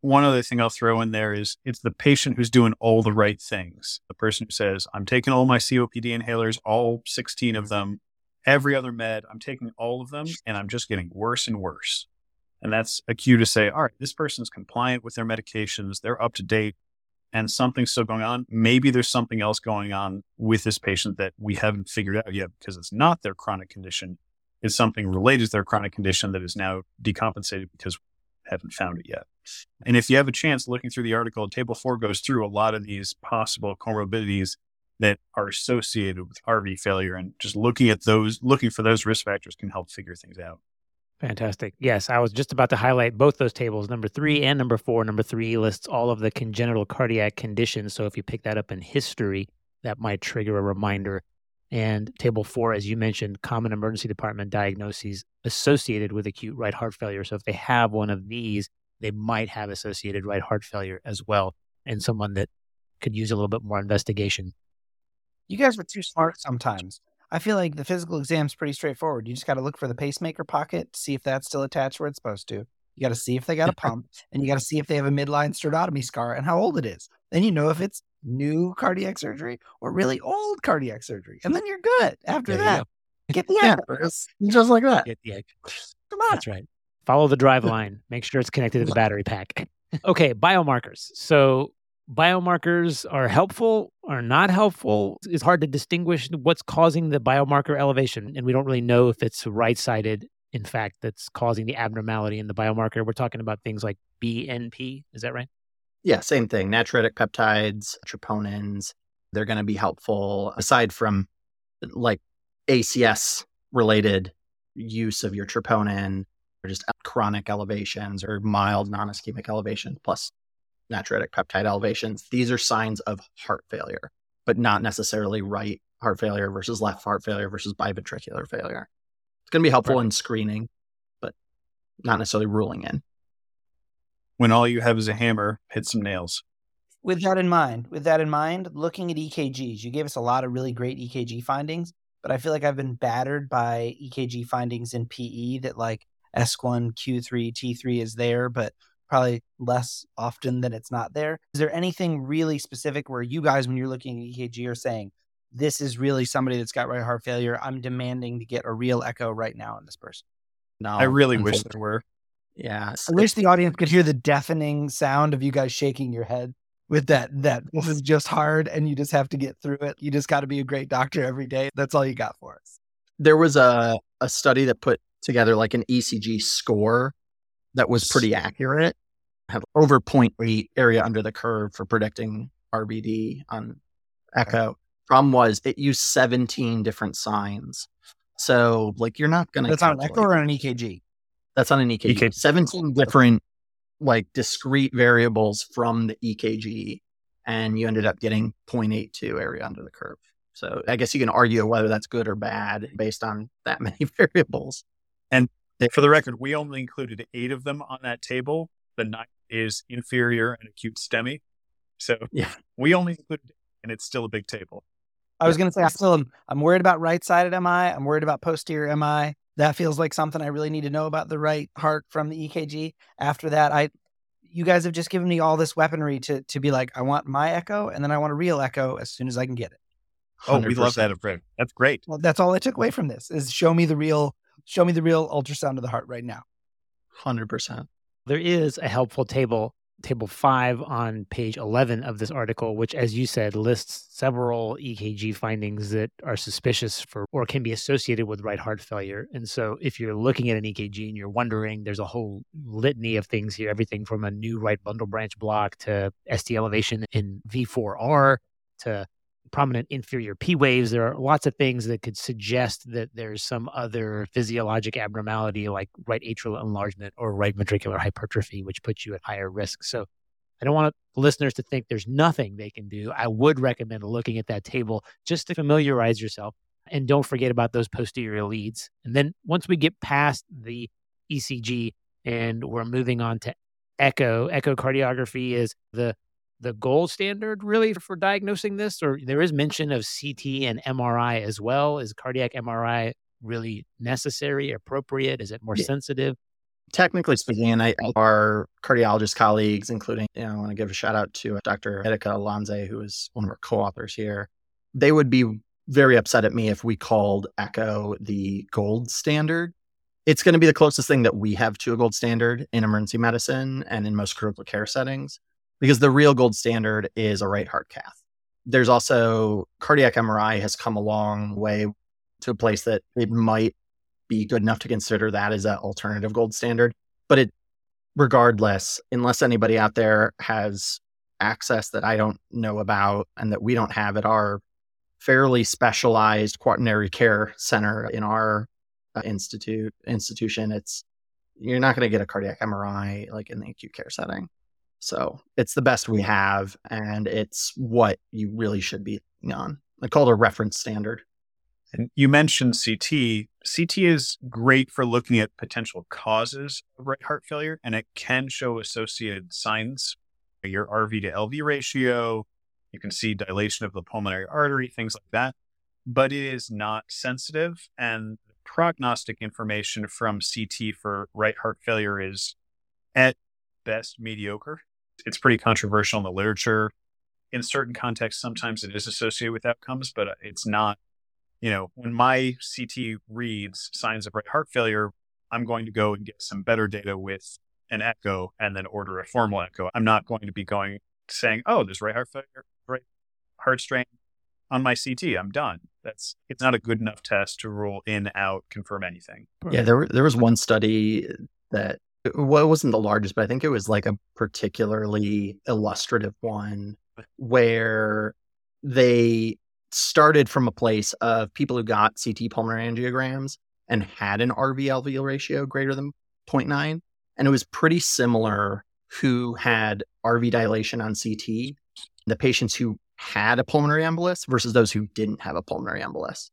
One other thing I'll throw in there is it's the patient who's doing all the right things. The person who says, I'm taking all my COPD inhalers, all 16 of them, every other med, I'm taking all of them, and I'm just getting worse and worse. And that's a cue to say, all right, this person's compliant with their medications, they're up to date, and something's still going on. Maybe there's something else going on with this patient that we haven't figured out yet because it's not their chronic condition. It's something related to their chronic condition that is now decompensated because haven't found it yet. And if you have a chance looking through the article, table four goes through a lot of these possible comorbidities that are associated with RV failure and just looking at those, looking for those risk factors can help figure things out. Fantastic. Yes, I was just about to highlight both those tables, number three and number four. Number three lists all of the congenital cardiac conditions. So if you pick that up in history, that might trigger a reminder. And table four, as you mentioned, common emergency department diagnoses associated with acute right heart failure. So if they have one of these, they might have associated right heart failure as well, and someone that could use a little bit more investigation. You guys are too smart sometimes. I feel like the physical exam is pretty straightforward. You just got to look for the pacemaker pocket, see if that's still attached where it's supposed to. You got to see if they got a pump, and you got to see if they have a midline sternotomy scar and how old it is. Then you know if it's new cardiac surgery or really old cardiac surgery, and then you're good. After There you that, get the Yeah, just like that. Get the egg. Come on. That's right. Follow the drive line. Make sure it's connected to the battery pack. okay, biomarkers. So biomarkers are helpful or not helpful. It's hard to distinguish what's causing the biomarker elevation, and we don't really know if it's right-sided. In fact, that's causing the abnormality in the biomarker. We're talking about things like BNP. Is that right? Yeah, same thing. Natriuretic peptides, troponins, they're going to be helpful aside from like ACS related use of your troponin or just chronic elevations or mild non ischemic elevations plus natriuretic peptide elevations. These are signs of heart failure, but not necessarily right heart failure versus left heart failure versus biventricular failure. It's going to be helpful in screening, but not necessarily ruling in. When all you have is a hammer, hit some nails. With that in mind, with that in mind, looking at EKGs, you gave us a lot of really great EKG findings, but I feel like I've been battered by EKG findings in PE that like S1, Q3, T3 is there, but probably less often than it's not there. Is there anything really specific where you guys, when you're looking at EKG, are saying, this is really somebody that's got right heart failure. I'm demanding to get a real echo right now on this person. No, I really wish there were. Yeah. I wish the audience could hear the deafening sound of you guys shaking your head with that that this is just hard and you just have to get through it. You just got to be a great doctor every day. That's all you got for us. there was a, a study that put together like an ECG score that was pretty accurate. Had over 0.8 area under the curve for predicting RVD on echo. Problem was it used 17 different signs. So like you're not gonna That's on an echo or an EKG. That's on an EKG. EKG. 17 different like discrete variables from the EKG, and you ended up getting 0.82 area under the curve. So I guess you can argue whether that's good or bad based on that many variables. And for the record, we only included eight of them on that table. The ninth is inferior and acute STEMI. So Yeah. we only included, and it's still a big table. I was going to say, I still am, I'm worried about right sided MI. I'm worried about posterior MI. That feels like something I really need to know about the right heart from the EKG. After that, I, you guys have just given me all this weaponry to to be like, I want my echo, and then I want a real echo as soon as I can get it. Oh, we love 100%. that, Fred. That's great. Well, that's all I took away from this is show me the real, show me the real ultrasound of the heart right now. 100%. There is a helpful table table five on page 11 of this article, which, as you said, lists several EKG findings that are suspicious for or can be associated with right heart failure. And so, if you're looking at an EKG and you're wondering, there's a whole litany of things here everything from a new right bundle branch block to ST elevation in V4R to prominent inferior P waves. There are lots of things that could suggest that there's some other physiologic abnormality like right atrial enlargement or right ventricular hypertrophy, which puts you at higher risk. So I don't want listeners to think there's nothing they can do. I would recommend looking at that table just to familiarize yourself. And don't forget about those posterior leads. And then once we get past the ECG and we're moving on to echo, echocardiography is the the gold standard really for diagnosing this? Or there is mention of CT and MRI as well. Is cardiac MRI really necessary, appropriate? Is it more yeah. sensitive? Technically speaking, and I, our cardiologist colleagues, including, you know, I want to give a shout out to uh, Dr. Etika Alonze, who is one of our co authors here. They would be very upset at me if we called Echo the gold standard. It's going to be the closest thing that we have to a gold standard in emergency medicine and in most critical care settings because the real gold standard is a right heart cath. There's also cardiac MRI has come a long way to a place that it might be good enough to consider that as an alternative gold standard. But it, regardless, unless anybody out there has access that I don't know about and that we don't have at our fairly specialized quaternary care center in our uh, institute institution, it's you're not going to get a cardiac MRI like in the acute care setting. So it's the best we have, and it's what you really should be on. I call it a reference standard. And you mentioned CT. CT is great for looking at potential causes of right heart failure, and it can show associated signs. Your RV to LV ratio, you can see dilation of the pulmonary artery, things like that. But it is not sensitive, and prognostic information from CT for right heart failure is at best mediocre it's pretty controversial in the literature. In certain contexts, sometimes it is associated with outcomes, but uh, it's not. You know, when my CT reads signs of right heart failure, I'm going to go and get some better data with an echo and then order a formal echo. I'm not going to be going saying, "Oh, there's right heart failure, right heart strain on my CT. I'm done." That's it's not a good enough test to rule in, out, confirm anything. Yeah, there there was one study that it wasn't the largest, but I think it was like a particularly illustrative one where they started from a place of people who got CT pulmonary angiograms and had an RV LV ratio greater than 0.9. And it was pretty similar who had RV dilation on CT, the patients who had a pulmonary embolus versus those who didn't have a pulmonary embolus,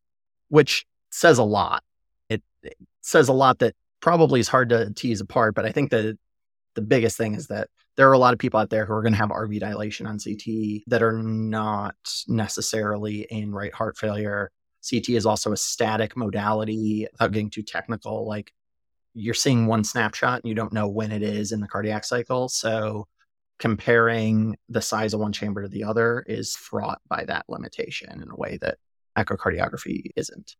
which says a lot. It, it says a lot that probably is hard to tease apart, but I think that the biggest thing is that there are a lot of people out there who are going to have RV dilation on CT that are not necessarily in right heart failure. CT is also a static modality without getting too technical. Like you're seeing one snapshot and you don't know when it is in the cardiac cycle. So comparing the size of one chamber to the other is fraught by that limitation in a way that echocardiography isn't.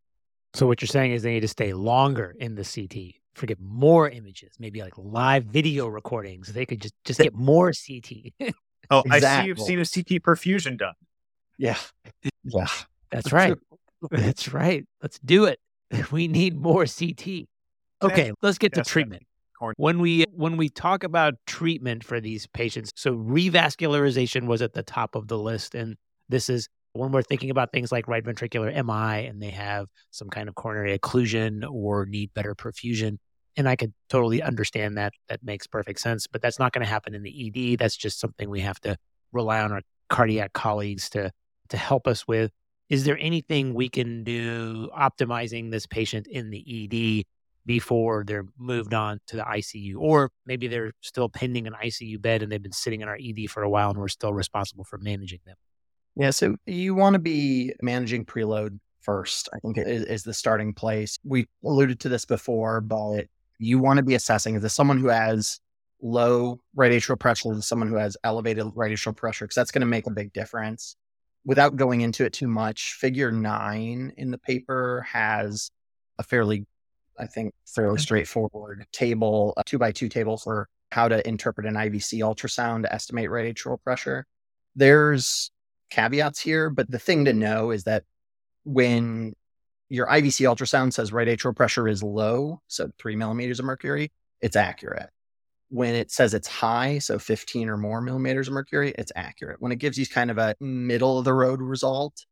So what you're saying is they need to stay longer in the CT forget more images, maybe like live video recordings. They could just just get more CT. oh, exactly. I see you've seen a CT perfusion done. Yeah. Yeah. That's right. That's right. Let's do it. We need more CT. Okay, let's get to treatment. When we when we talk about treatment for these patients, so revascularization was at the top of the list and this is when we're thinking about things like right ventricular MI and they have some kind of coronary occlusion or need better perfusion, and I could totally understand that. That makes perfect sense. But that's not going to happen in the ED. That's just something we have to rely on our cardiac colleagues to to help us with. Is there anything we can do optimizing this patient in the ED before they're moved on to the ICU? Or maybe they're still pending an ICU bed and they've been sitting in our ED for a while and we're still responsible for managing them. Yeah, so you want to be managing preload first, I think is, is the starting place. We alluded to this before, but you want to be assessing is this someone who has low right atrial pressure is someone who has elevated right atrial pressure? Because that's going to make a big difference. Without going into it too much figure nine in the paper has a fairly i think fairly straightforward table a two by two table for how to interpret an IVC ultrasound to estimate right atrial pressure. There's caveats here, but the thing to know is that when your IVC ultrasound says right atrial pressure is low, so three millimeters of mercury, it's accurate. When it says it's high, so 15 or more millimeters of mercury, it's accurate. When it gives you kind of a middle of the road result,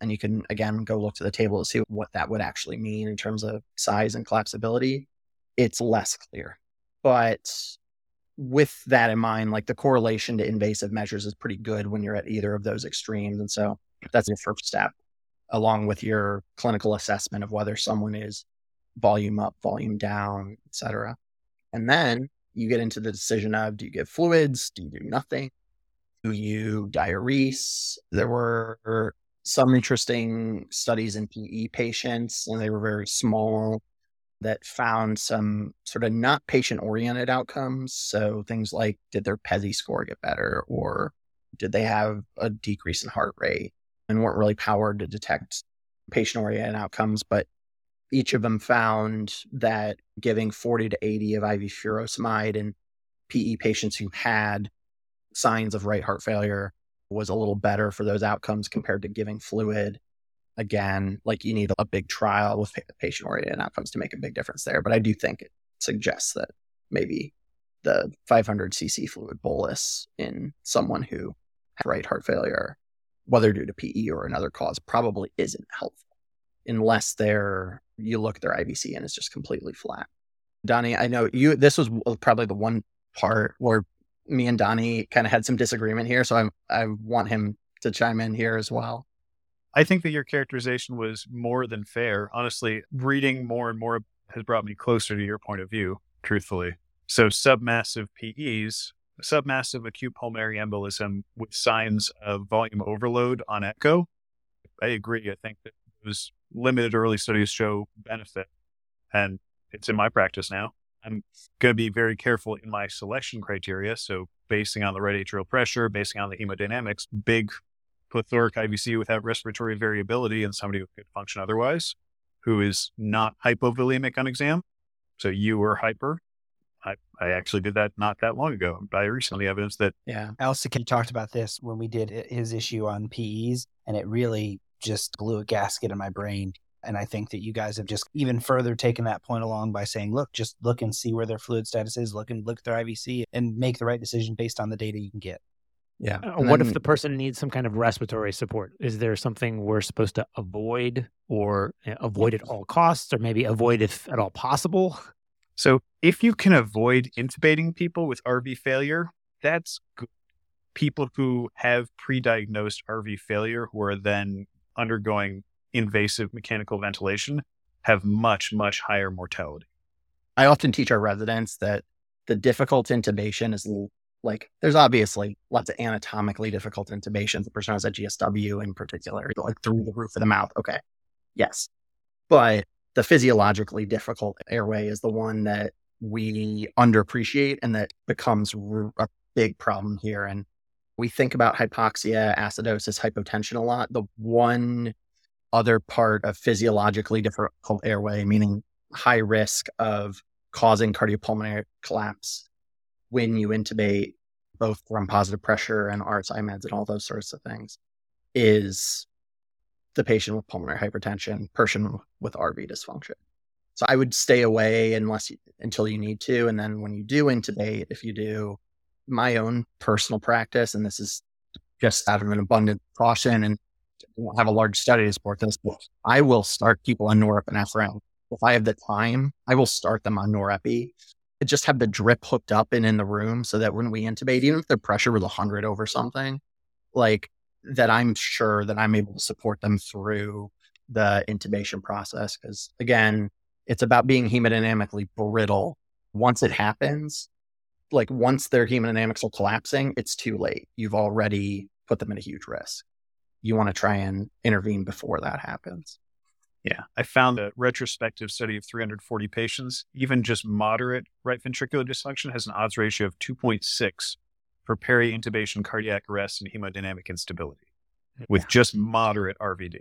and you can again go look to the table to see what that would actually mean in terms of size and collapsibility, it's less clear. But with that in mind, like the correlation to invasive measures is pretty good when you're at either of those extremes. And so that's your first step, along with your clinical assessment of whether someone is volume up, volume down, et cetera. And then you get into the decision of do you give fluids? Do you do nothing? Do you diurese? There were some interesting studies in PE patients, and they were very small that found some sort of not patient oriented outcomes. So things like did their PESI score get better or did they have a decrease in heart rate and weren't really powered to detect patient oriented outcomes. But each of them found that giving 40 to 80 of IV furosemide in PE patients who had signs of right heart failure was a little better for those outcomes compared to giving fluid again, like you need a big trial with patient oriented outcomes to make a big difference there. But I do think it suggests that maybe the 500 cc fluid bolus in someone who had right heart failure, whether due to PE or another cause, probably isn't helpful unless they're you look at their IVC and it's just completely flat. Donnie, I know you. This was probably the one part where me and Donnie kind of had some disagreement here, so I I want him to chime in here as well. I think that your characterization was more than fair. Honestly, reading more and more has brought me closer to your point of view, truthfully. So, submassive PEs, submassive acute pulmonary embolism with signs of volume overload on echo. I agree. I think that those limited early studies show benefit, and it's in my practice now. I'm going to be very careful in my selection criteria. So, basing on the right atrial pressure, basing on the hemodynamics, big plethoric IVC without respiratory variability and somebody who could function otherwise, who is not hypovolemic on exam. So you were hyper. I, I actually did that not that long ago. I recently evidence that. Yeah. Al Alistair talked about this when we did his issue on PEs, and it really just blew a gasket in my brain. And I think that you guys have just even further taken that point along by saying, look, just look and see where their fluid status is, look and look at their IVC and make the right decision based on the data you can get. Yeah. Uh, what then, if the person needs some kind of respiratory support? Is there something we're supposed to avoid or avoid at all costs or maybe avoid if at all possible? So, if you can avoid intubating people with RV failure, that's good. People who have pre diagnosed RV failure who are then undergoing invasive mechanical ventilation have much, much higher mortality. I often teach our residents that the difficult intubation is like there's obviously lots of anatomically difficult intubations. The person has a GSW in particular, like through the roof of the mouth. Okay. Yes. But the physiologically difficult airway is the one that we underappreciate and that becomes a big problem here. And we think about hypoxia, acidosis, hypotension a lot. The one other part of physiologically difficult airway, meaning high risk of causing cardiopulmonary collapse when you intubate both from positive pressure and RSI meds and all those sorts of things is the patient with pulmonary hypertension, person with RV dysfunction. So I would stay away unless you, until you need to. And then when you do intubate, if you do my own personal practice, and this is just out of an abundant caution and won't have a large study to support this, but I will start people on norepinephrine. If I have the time, I will start them on norepi It just have the drip hooked up and in the room so that when we intubate, even if the pressure was 100 over something, like that I'm sure that I'm able to support them through the intubation process. Because again, it's about being hemodynamically brittle. Once it happens, like once their hemodynamics are collapsing, it's too late. You've already put them at a huge risk. You want to try and intervene before that happens. Yeah, I found a retrospective study of 340 patients. Even just moderate right ventricular dysfunction has an odds ratio of 2.6 for peri-intubation cardiac arrest and hemodynamic instability mm, with yeah. just moderate RVD.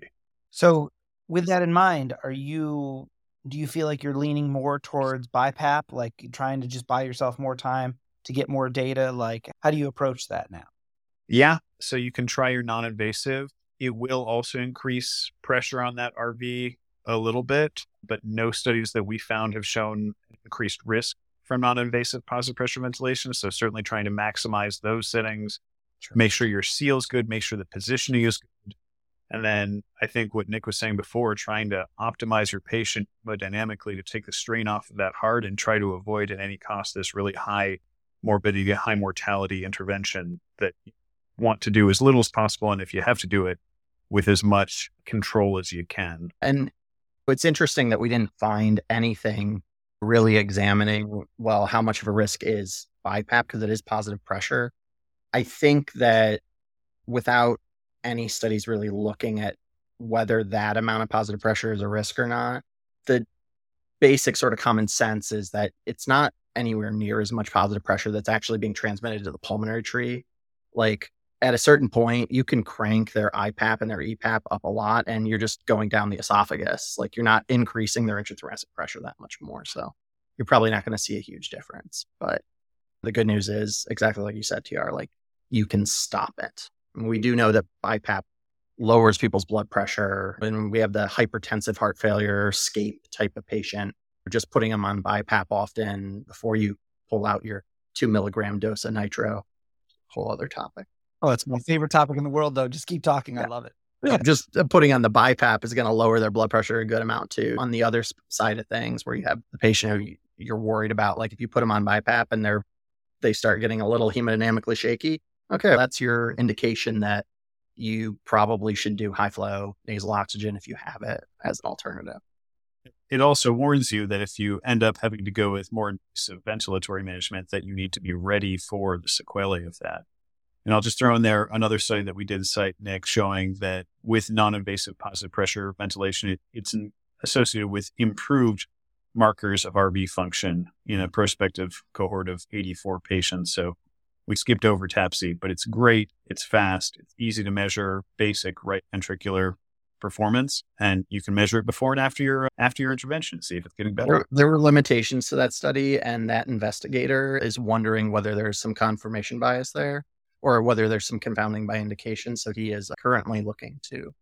So, with that in mind, are you do you feel like you're leaning more towards BiPAP, like trying to just buy yourself more time to get more data? Like, how do you approach that now? Yeah. So you can try your non invasive. It will also increase pressure on that RV a little bit, but no studies that we found have shown increased risk from non invasive positive pressure ventilation. So certainly trying to maximize those settings, sure. make sure your seal is good, make sure the positioning is good. And then I think what Nick was saying before, trying to optimize your patient hemodynamically to take the strain off of that heart and try to avoid at any cost this really high morbidity, high mortality intervention that want to do as little as possible. And if you have to do it, with as much control as you can. And it's interesting that we didn't find anything really examining, well, how much of a risk is BiPAP because it is positive pressure. I think that without any studies really looking at whether that amount of positive pressure is a risk or not, the basic sort of common sense is that it's not anywhere near as much positive pressure that's actually being transmitted to the pulmonary tree. Like at a certain point, you can crank their IPAP and their EPAP up a lot, and you're just going down the esophagus. Like you're not increasing their intrathoracic pressure that much more. So you're probably not going to see a huge difference. But the good news is exactly like you said, TR, like you can stop it. We do know that BiPAP lowers people's blood pressure. And we have the hypertensive heart failure, SCAPE type of patient. We're just putting them on BiPAP often before you pull out your two milligram dose of nitro. Whole other topic. Oh, it's my favorite topic in the world, though. Just keep talking. Yeah. I love it. Yeah, just uh, putting on the BiPAP is going to lower their blood pressure a good amount too. On the other side of things, where you have the patient who you're worried about, like if you put them on BiPAP and they're they start getting a little hemodynamically shaky, okay, that's your indication that you probably should do high flow nasal oxygen if you have it as an alternative. It also warns you that if you end up having to go with more invasive ventilatory management, that you need to be ready for the sequelae of that. And I'll just throw in there another study that we did cite, Nick, showing that with non-invasive positive pressure ventilation, it, it's associated with improved markers of RV function in a prospective cohort of 84 patients. So we skipped over TAPSE, but it's great. It's fast. It's easy to measure basic right ventricular performance and you can measure it before and after your after your intervention see if it's getting better there, were limitations to that study and that investigator is wondering whether there's some confirmation bias there or whether there's some confounding by indication. So he is currently looking to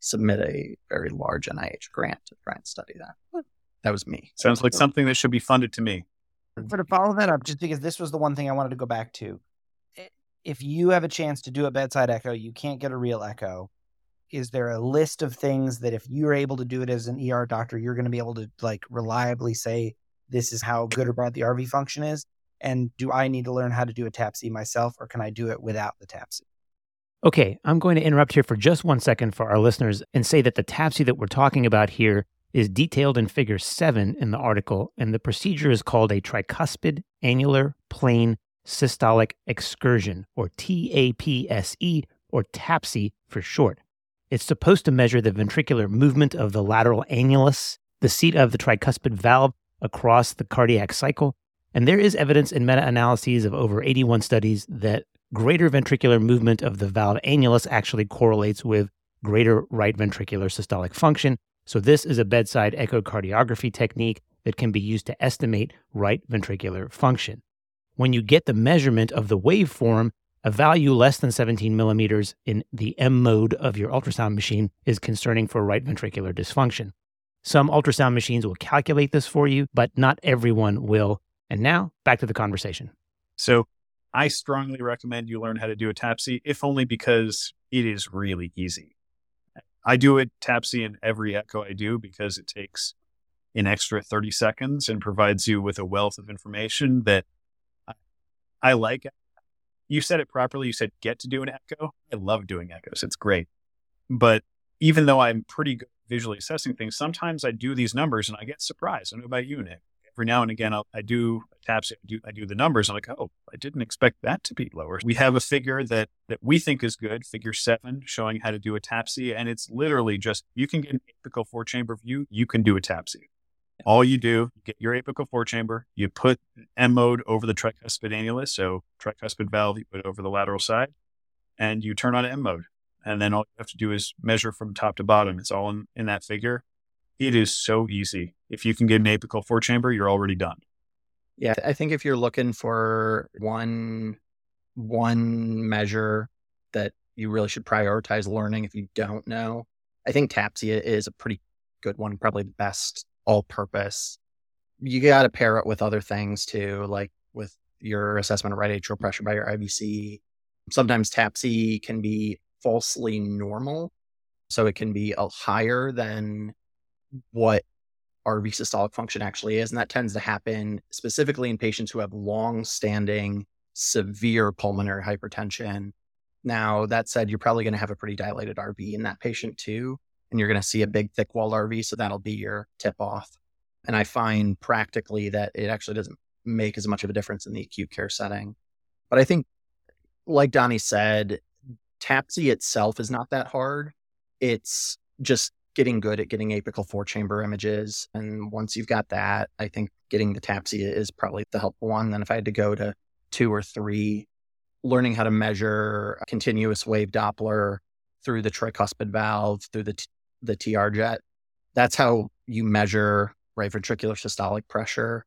submit a very large NIH grant to try and study that. That was me. Sounds like something that should be funded to me. For to follow that up, just because this was the one thing I wanted to go back to. If you have a chance to do a bedside echo, you can't get a real echo. Is there a list of things that if you're able to do it as an ER doctor, you're going to be able to like reliably say this is how good or bad the RV function is? And do I need to learn how to do a TAPSE myself, or can I do it without the TAPSE? Okay, I'm going to interrupt here for just one second for our listeners and say that the TAPSE that we're talking about here is detailed in figure seven in the article, and the procedure is called a tricuspid annular plane systolic excursion, or TAPSE, or TAPSE for short. It's supposed to measure the ventricular movement of the lateral annulus, the seat of the tricuspid valve, across the cardiac cycle, and there is evidence in meta analyses of over 81 studies that greater ventricular movement of the valve annulus actually correlates with greater right ventricular systolic function. So, this is a bedside echocardiography technique that can be used to estimate right ventricular function. When you get the measurement of the waveform, a value less than 17 millimeters in the M mode of your ultrasound machine is concerning for right ventricular dysfunction. Some ultrasound machines will calculate this for you, but not everyone will. And now back to the conversation. So I strongly recommend you learn how to do a TAPSE, if only because it is really easy. I do a TAPSE in every echo I do because it takes an extra 30 seconds and provides you with a wealth of information that I, I like. You said it properly. You said get to do an echo. I love doing echoes. It's great. But even though I'm pretty good visually assessing things, sometimes I do these numbers and I get surprised. I know about you, Nick every now and again, I'll, I do TAPSE, I do, I do the numbers. I'm like, oh, I didn't expect that to be lower. We have a figure that, that we think is good, figure seven, showing how to do a TAPSE. And it's literally just, you can get an apical four chamber view, you can do a TAPSE. All you do, you get your apical four chamber, you put M mode over the tricuspid annulus, so tricuspid valve, you put over the lateral side, and you turn on M mode. And then all you have to do is measure from top to bottom. It's all in, in that figure. It is so easy. If you can get an apical four chamber, you're already done. Yeah, I think if you're looking for one one measure that you really should prioritize learning if you don't know, I think TAPSE is a pretty good one, probably the best all purpose. You got to pair it with other things too, like with your assessment of right atrial pressure by your IVC. Sometimes TAPSE can be falsely normal. So it can be higher than what RV systolic function actually is. And that tends to happen specifically in patients who have long standing severe pulmonary hypertension. Now, that said, you're probably going to have a pretty dilated RV in that patient too. And you're going to see a big, thick walled RV. So that'll be your tip off. And I find practically that it actually doesn't make as much of a difference in the acute care setting. But I think, like Donnie said, TAPSE itself is not that hard. It's just getting good at getting apical four chamber images. And once you've got that, I think getting the TAPSE is probably the helpful one. Then if I had to go to two or three, learning how to measure continuous wave Doppler through the tricuspid valve, through the, t- the TR jet, that's how you measure right ventricular systolic pressure.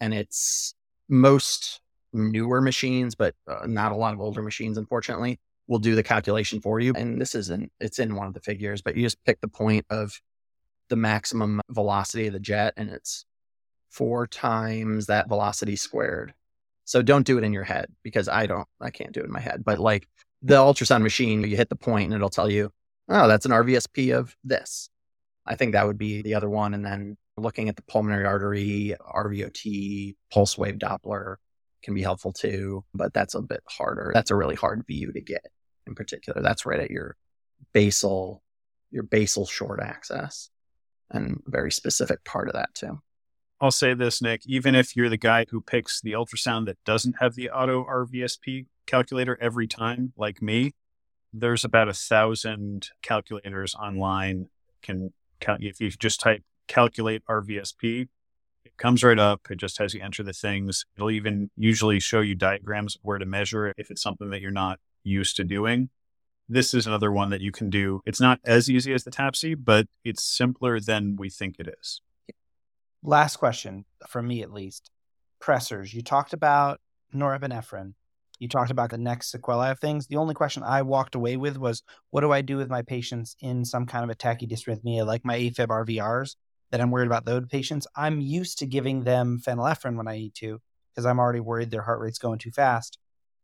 And it's most newer machines, but uh, not a lot of older machines, unfortunately, will do the calculation for you. And this isn't, it's in one of the figures, but you just pick the point of the maximum velocity of the jet and it's four times that velocity squared. So don't do it in your head because I don't, I can't do it in my head. But like the ultrasound machine, you hit the point and it'll tell you, oh, that's an RVSP of this. I think that would be the other one. And then looking at the pulmonary artery, RVOT, pulse wave Doppler can be helpful too, but that's a bit harder. That's a really hard view to get in particular. That's right at your basal, your basal short axis and very specific part of that too. I'll say this, Nick, even if you're the guy who picks the ultrasound that doesn't have the auto RVSP calculator every time, like me, there's about a thousand calculators online can count if you just type calculate RVSP, it comes right up. It just has you enter the things. It'll even usually show you diagrams of where to measure it if it's something that you're not used to doing. This is another one that you can do. It's not as easy as the TAPSE, but it's simpler than we think it is. Last question for me, at least. Pressors. You talked about norepinephrine. You talked about the next sequelae of things. The only question I walked away with was, what do I do with my patients in some kind of a tachydysrhythmia, like my AFib RVRs, that I'm worried about those patients? I'm used to giving them phenylephrine when I need to, because I'm already worried their heart rate's going too fast.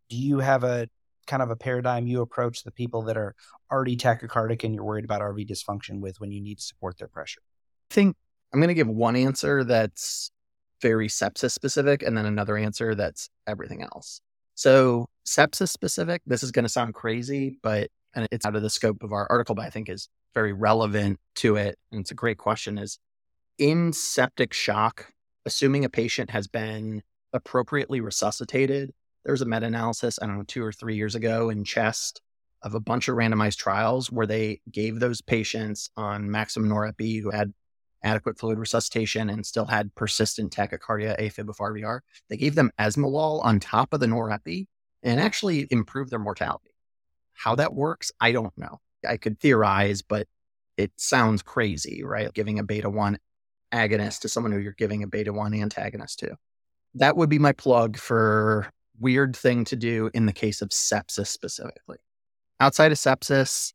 Do you have a kind of a paradigm you approach the people that are already tachycardic and you're worried about RV dysfunction with when you need to support their pressure? I think I'm going to give one answer that's very sepsis specific and then another answer that's everything else. So, sepsis specific, this is going to sound crazy, but and it's out of the scope of our article, but I think is very relevant to it. And it's a great question is in septic shock, assuming a patient has been appropriately resuscitated there was a meta analysis, I don't know, two or three years ago in CHEST of a bunch of randomized trials where they gave those patients on maximum norepi who had adequate fluid resuscitation and still had persistent tachycardia, AFib of RVR. They gave them esmolol on top of the norepi and actually improved their mortality. How that works, I don't know. I could theorize, but it sounds crazy, right? Giving a beta 1 agonist to someone who you're giving a beta 1 antagonist to. That would be my plug for weird thing to do in the case of sepsis specifically. Outside of sepsis,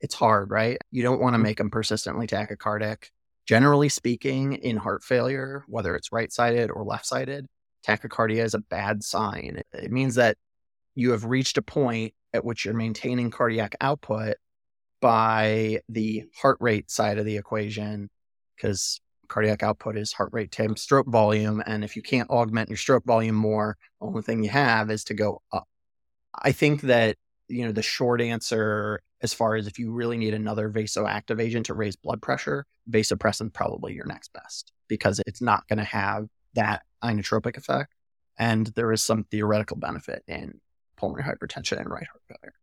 it's hard, right? You don't want to mm-hmm. make them persistently tachycardic. Generally speaking, in heart failure, whether it's right sided or left sided, tachycardia is a bad sign. It means that you have reached a point at which you're maintaining cardiac output by the heart rate side of the equation, because cardiac output is heart rate times stroke volume. And if you can't augment your stroke volume more, the only thing you have is to go up. I think that, you know, the short answer, as far as if you really need another vasoactive agent to raise blood pressure, vasopressin probably your next best because it's not going to have that inotropic effect. And there is some theoretical benefit in pulmonary hypertension and right heart failure.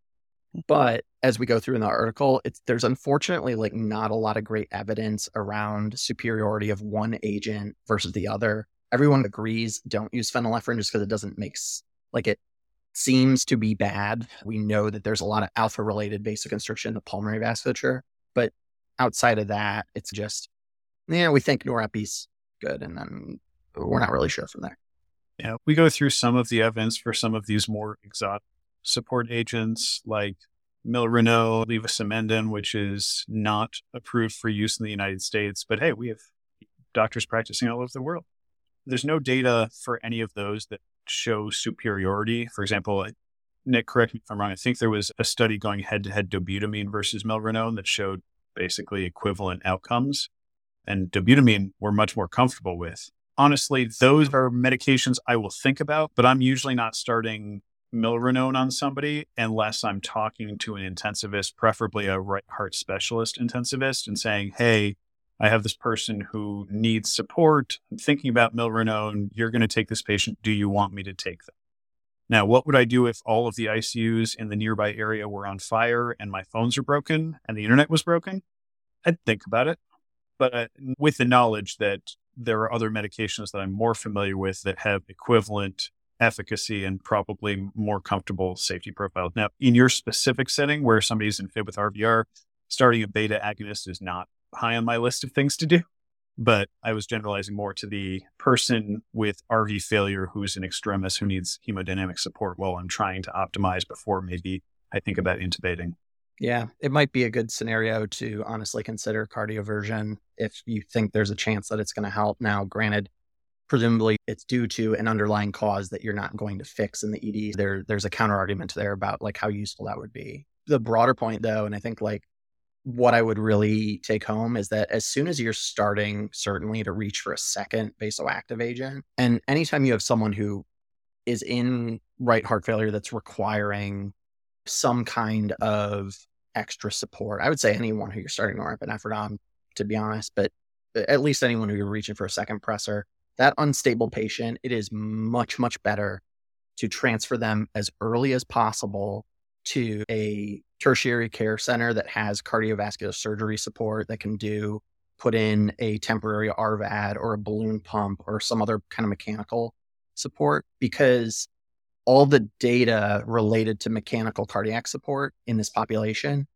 But as we go through in the article, there's unfortunately like not a lot of great evidence around superiority of one agent versus the other. Everyone agrees don't use phenylephrine just because it doesn't make like it seems to be bad. We know that there's a lot of alpha related vasoconstriction in the pulmonary vasculature, but outside of that, it's just yeah, we think norepi's good, and then we're not really sure from there. Yeah, we go through some of the evidence for some of these more exotic support agents like Milrinone, levosimendan, which is not approved for use in the United States. But hey, we have doctors practicing all over the world. There's no data for any of those that show superiority. For example, Nick, correct me if I'm wrong. I think there was a study going head to head dobutamine versus Milrinone that showed basically equivalent outcomes. And dobutamine we're much more comfortable with. Honestly, those are medications I will think about, but I'm usually not starting milrinone on somebody unless I'm talking to an intensivist, preferably a right heart specialist intensivist, and saying, hey, I have this person who needs support. I'm thinking about milrinone. You're going to take this patient. Do you want me to take them? Now, what would I do if all of the ICUs in the nearby area were on fire and my phones are broken and the internet was broken? I'd think about it. But uh, with the knowledge that there are other medications that I'm more familiar with that have equivalent efficacy and probably more comfortable safety profiles. Now, in your specific setting where somebody's in fit with RVR, starting a beta agonist is not high on my list of things to do. But I was generalizing more to the person with RV failure who's an extremis who needs hemodynamic support while I'm trying to optimize before maybe I think about intubating. Yeah, it might be a good scenario to honestly consider cardioversion if you think there's a chance that it's going to help. Now, granted, presumably it's due to an underlying cause that you're not going to fix in the ED. There, there's a counter argument there about like how useful that would be. The broader point, though, and I think like what I would really take home is that as soon as you're starting, certainly to reach for a second vasoactive agent, and anytime you have someone who is in right heart failure that's requiring some kind of extra support, I would say anyone who you're starting norepinephrine on, to be honest, but uh, at least anyone who you're reaching for a second pressor, that unstable patient, it is much, much better to transfer them as early as possible to a tertiary care center that has cardiovascular surgery support that can do put in a temporary RVAD or a balloon pump or some other kind of mechanical support because all the data related to mechanical cardiac support in this population,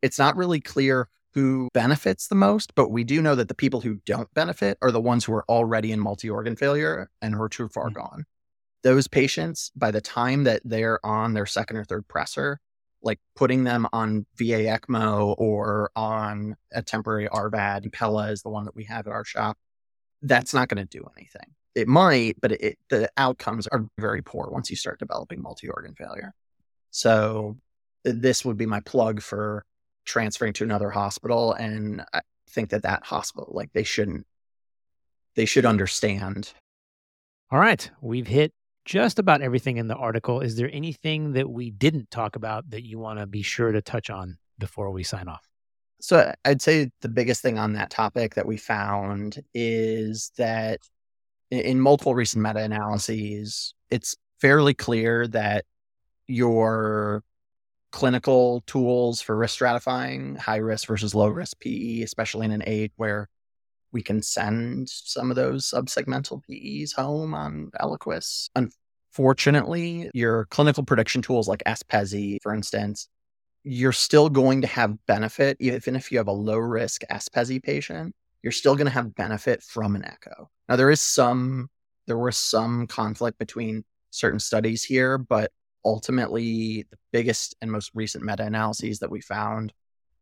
it's not really clear who benefits the most, but we do know that the people who don't benefit are the ones who are already in multi organ failure and who are too far mm-hmm. gone. Those patients, by the time that they're on their second or third pressor, like putting them on VA ECMO or on a temporary RVAD, Impella is the one that we have at our shop, that's not going to do anything. It might, but it, the outcomes are very poor once you start developing multi organ failure. So, this would be my plug for transferring to another hospital. And I think that that hospital, like, they shouldn't, they should understand. All right. We've hit just about everything in the article. Is there anything that we didn't talk about that you want to be sure to touch on before we sign off? So I'd say the biggest thing on that topic that we found is that in multiple recent meta analyses, it's fairly clear that your clinical tools for risk stratifying high risk versus low risk PE, especially in an age where we can send some of those subsegmental PEs home on Eliquis. Unfortunately, your clinical prediction tools like sPESI, for instance, you're still going to have benefit, even if you have a low risk sPESI patient, you're still going to have benefit from an echo. Now, there is some, there was some conflict between certain studies here, but ultimately, the biggest and most recent meta analyses that we found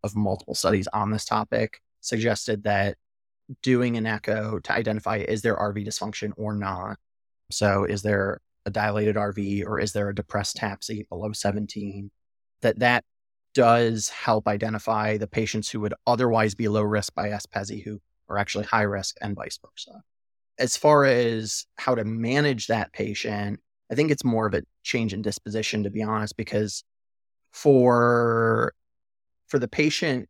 of multiple studies on this topic suggested that doing an echo to identify is there RV dysfunction or not. So is there a dilated RV or is there a depressed TAPSE below 17? That that does help identify the patients who would otherwise be low risk by sPESI who are actually high risk and vice versa. As far as how to manage that patient, I think it's more of a change in disposition, to be honest, because for for the patient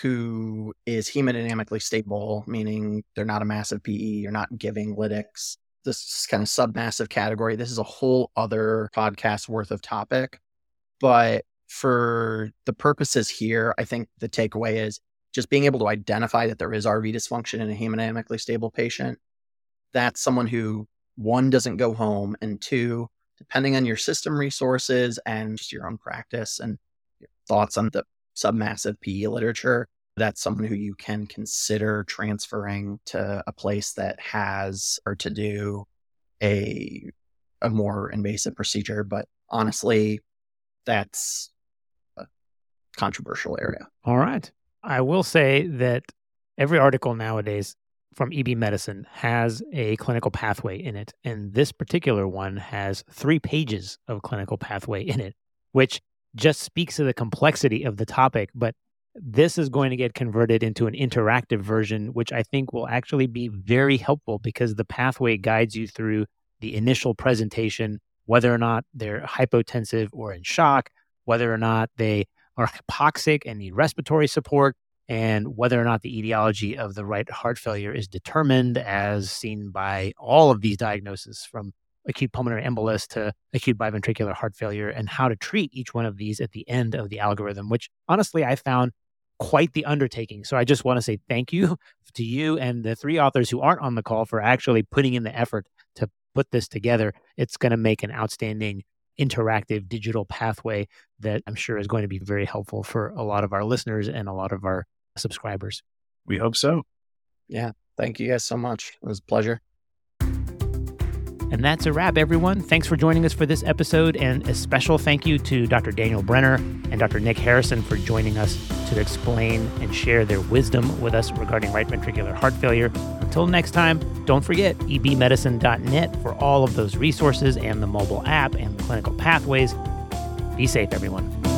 who is hemodynamically stable, meaning they're not a massive PE, you're not giving lytics. This kind of submassive category. This is a whole other podcast worth of topic. But for the purposes here, I think the takeaway is just being able to identify that there is RV dysfunction in a hemodynamically stable patient. That's someone who, one, doesn't go home, and two, depending on your system resources and just your own practice and your thoughts on the submassive PE literature, that's someone who you can consider transferring to a place that has or to do a a more invasive procedure. But honestly, that's a controversial area. All right. I will say that every article nowadays from EB Medicine has a clinical pathway in it. And this particular one has three pages of clinical pathway in it, which just speaks to the complexity of the topic. But this is going to get converted into an interactive version, which I think will actually be very helpful because the pathway guides you through the initial presentation, whether or not they're hypotensive or in shock, whether or not they are hypoxic and need respiratory support, and whether or not the etiology of the right heart failure is determined as seen by all of these diagnoses from acute pulmonary embolus to acute biventricular heart failure and how to treat each one of these at the end of the algorithm, which honestly I found quite the undertaking. So I just want to say thank you to you and the three authors who aren't on the call for actually putting in the effort to put this together. It's going to make an outstanding interactive digital pathway that I'm sure is going to be very helpful for a lot of our listeners and a lot of our subscribers. We hope so. Yeah. Thank you guys so much. It was a pleasure. And that's a wrap, everyone. Thanks for joining us for this episode. And a special thank you to Dr. Daniel Brenner and Dr. Nick Harrison for joining us to explain and share their wisdom with us regarding right ventricular heart failure. Until next time, don't forget ebmedicine.net for all of those resources and the mobile app and the clinical pathways. Be safe, everyone.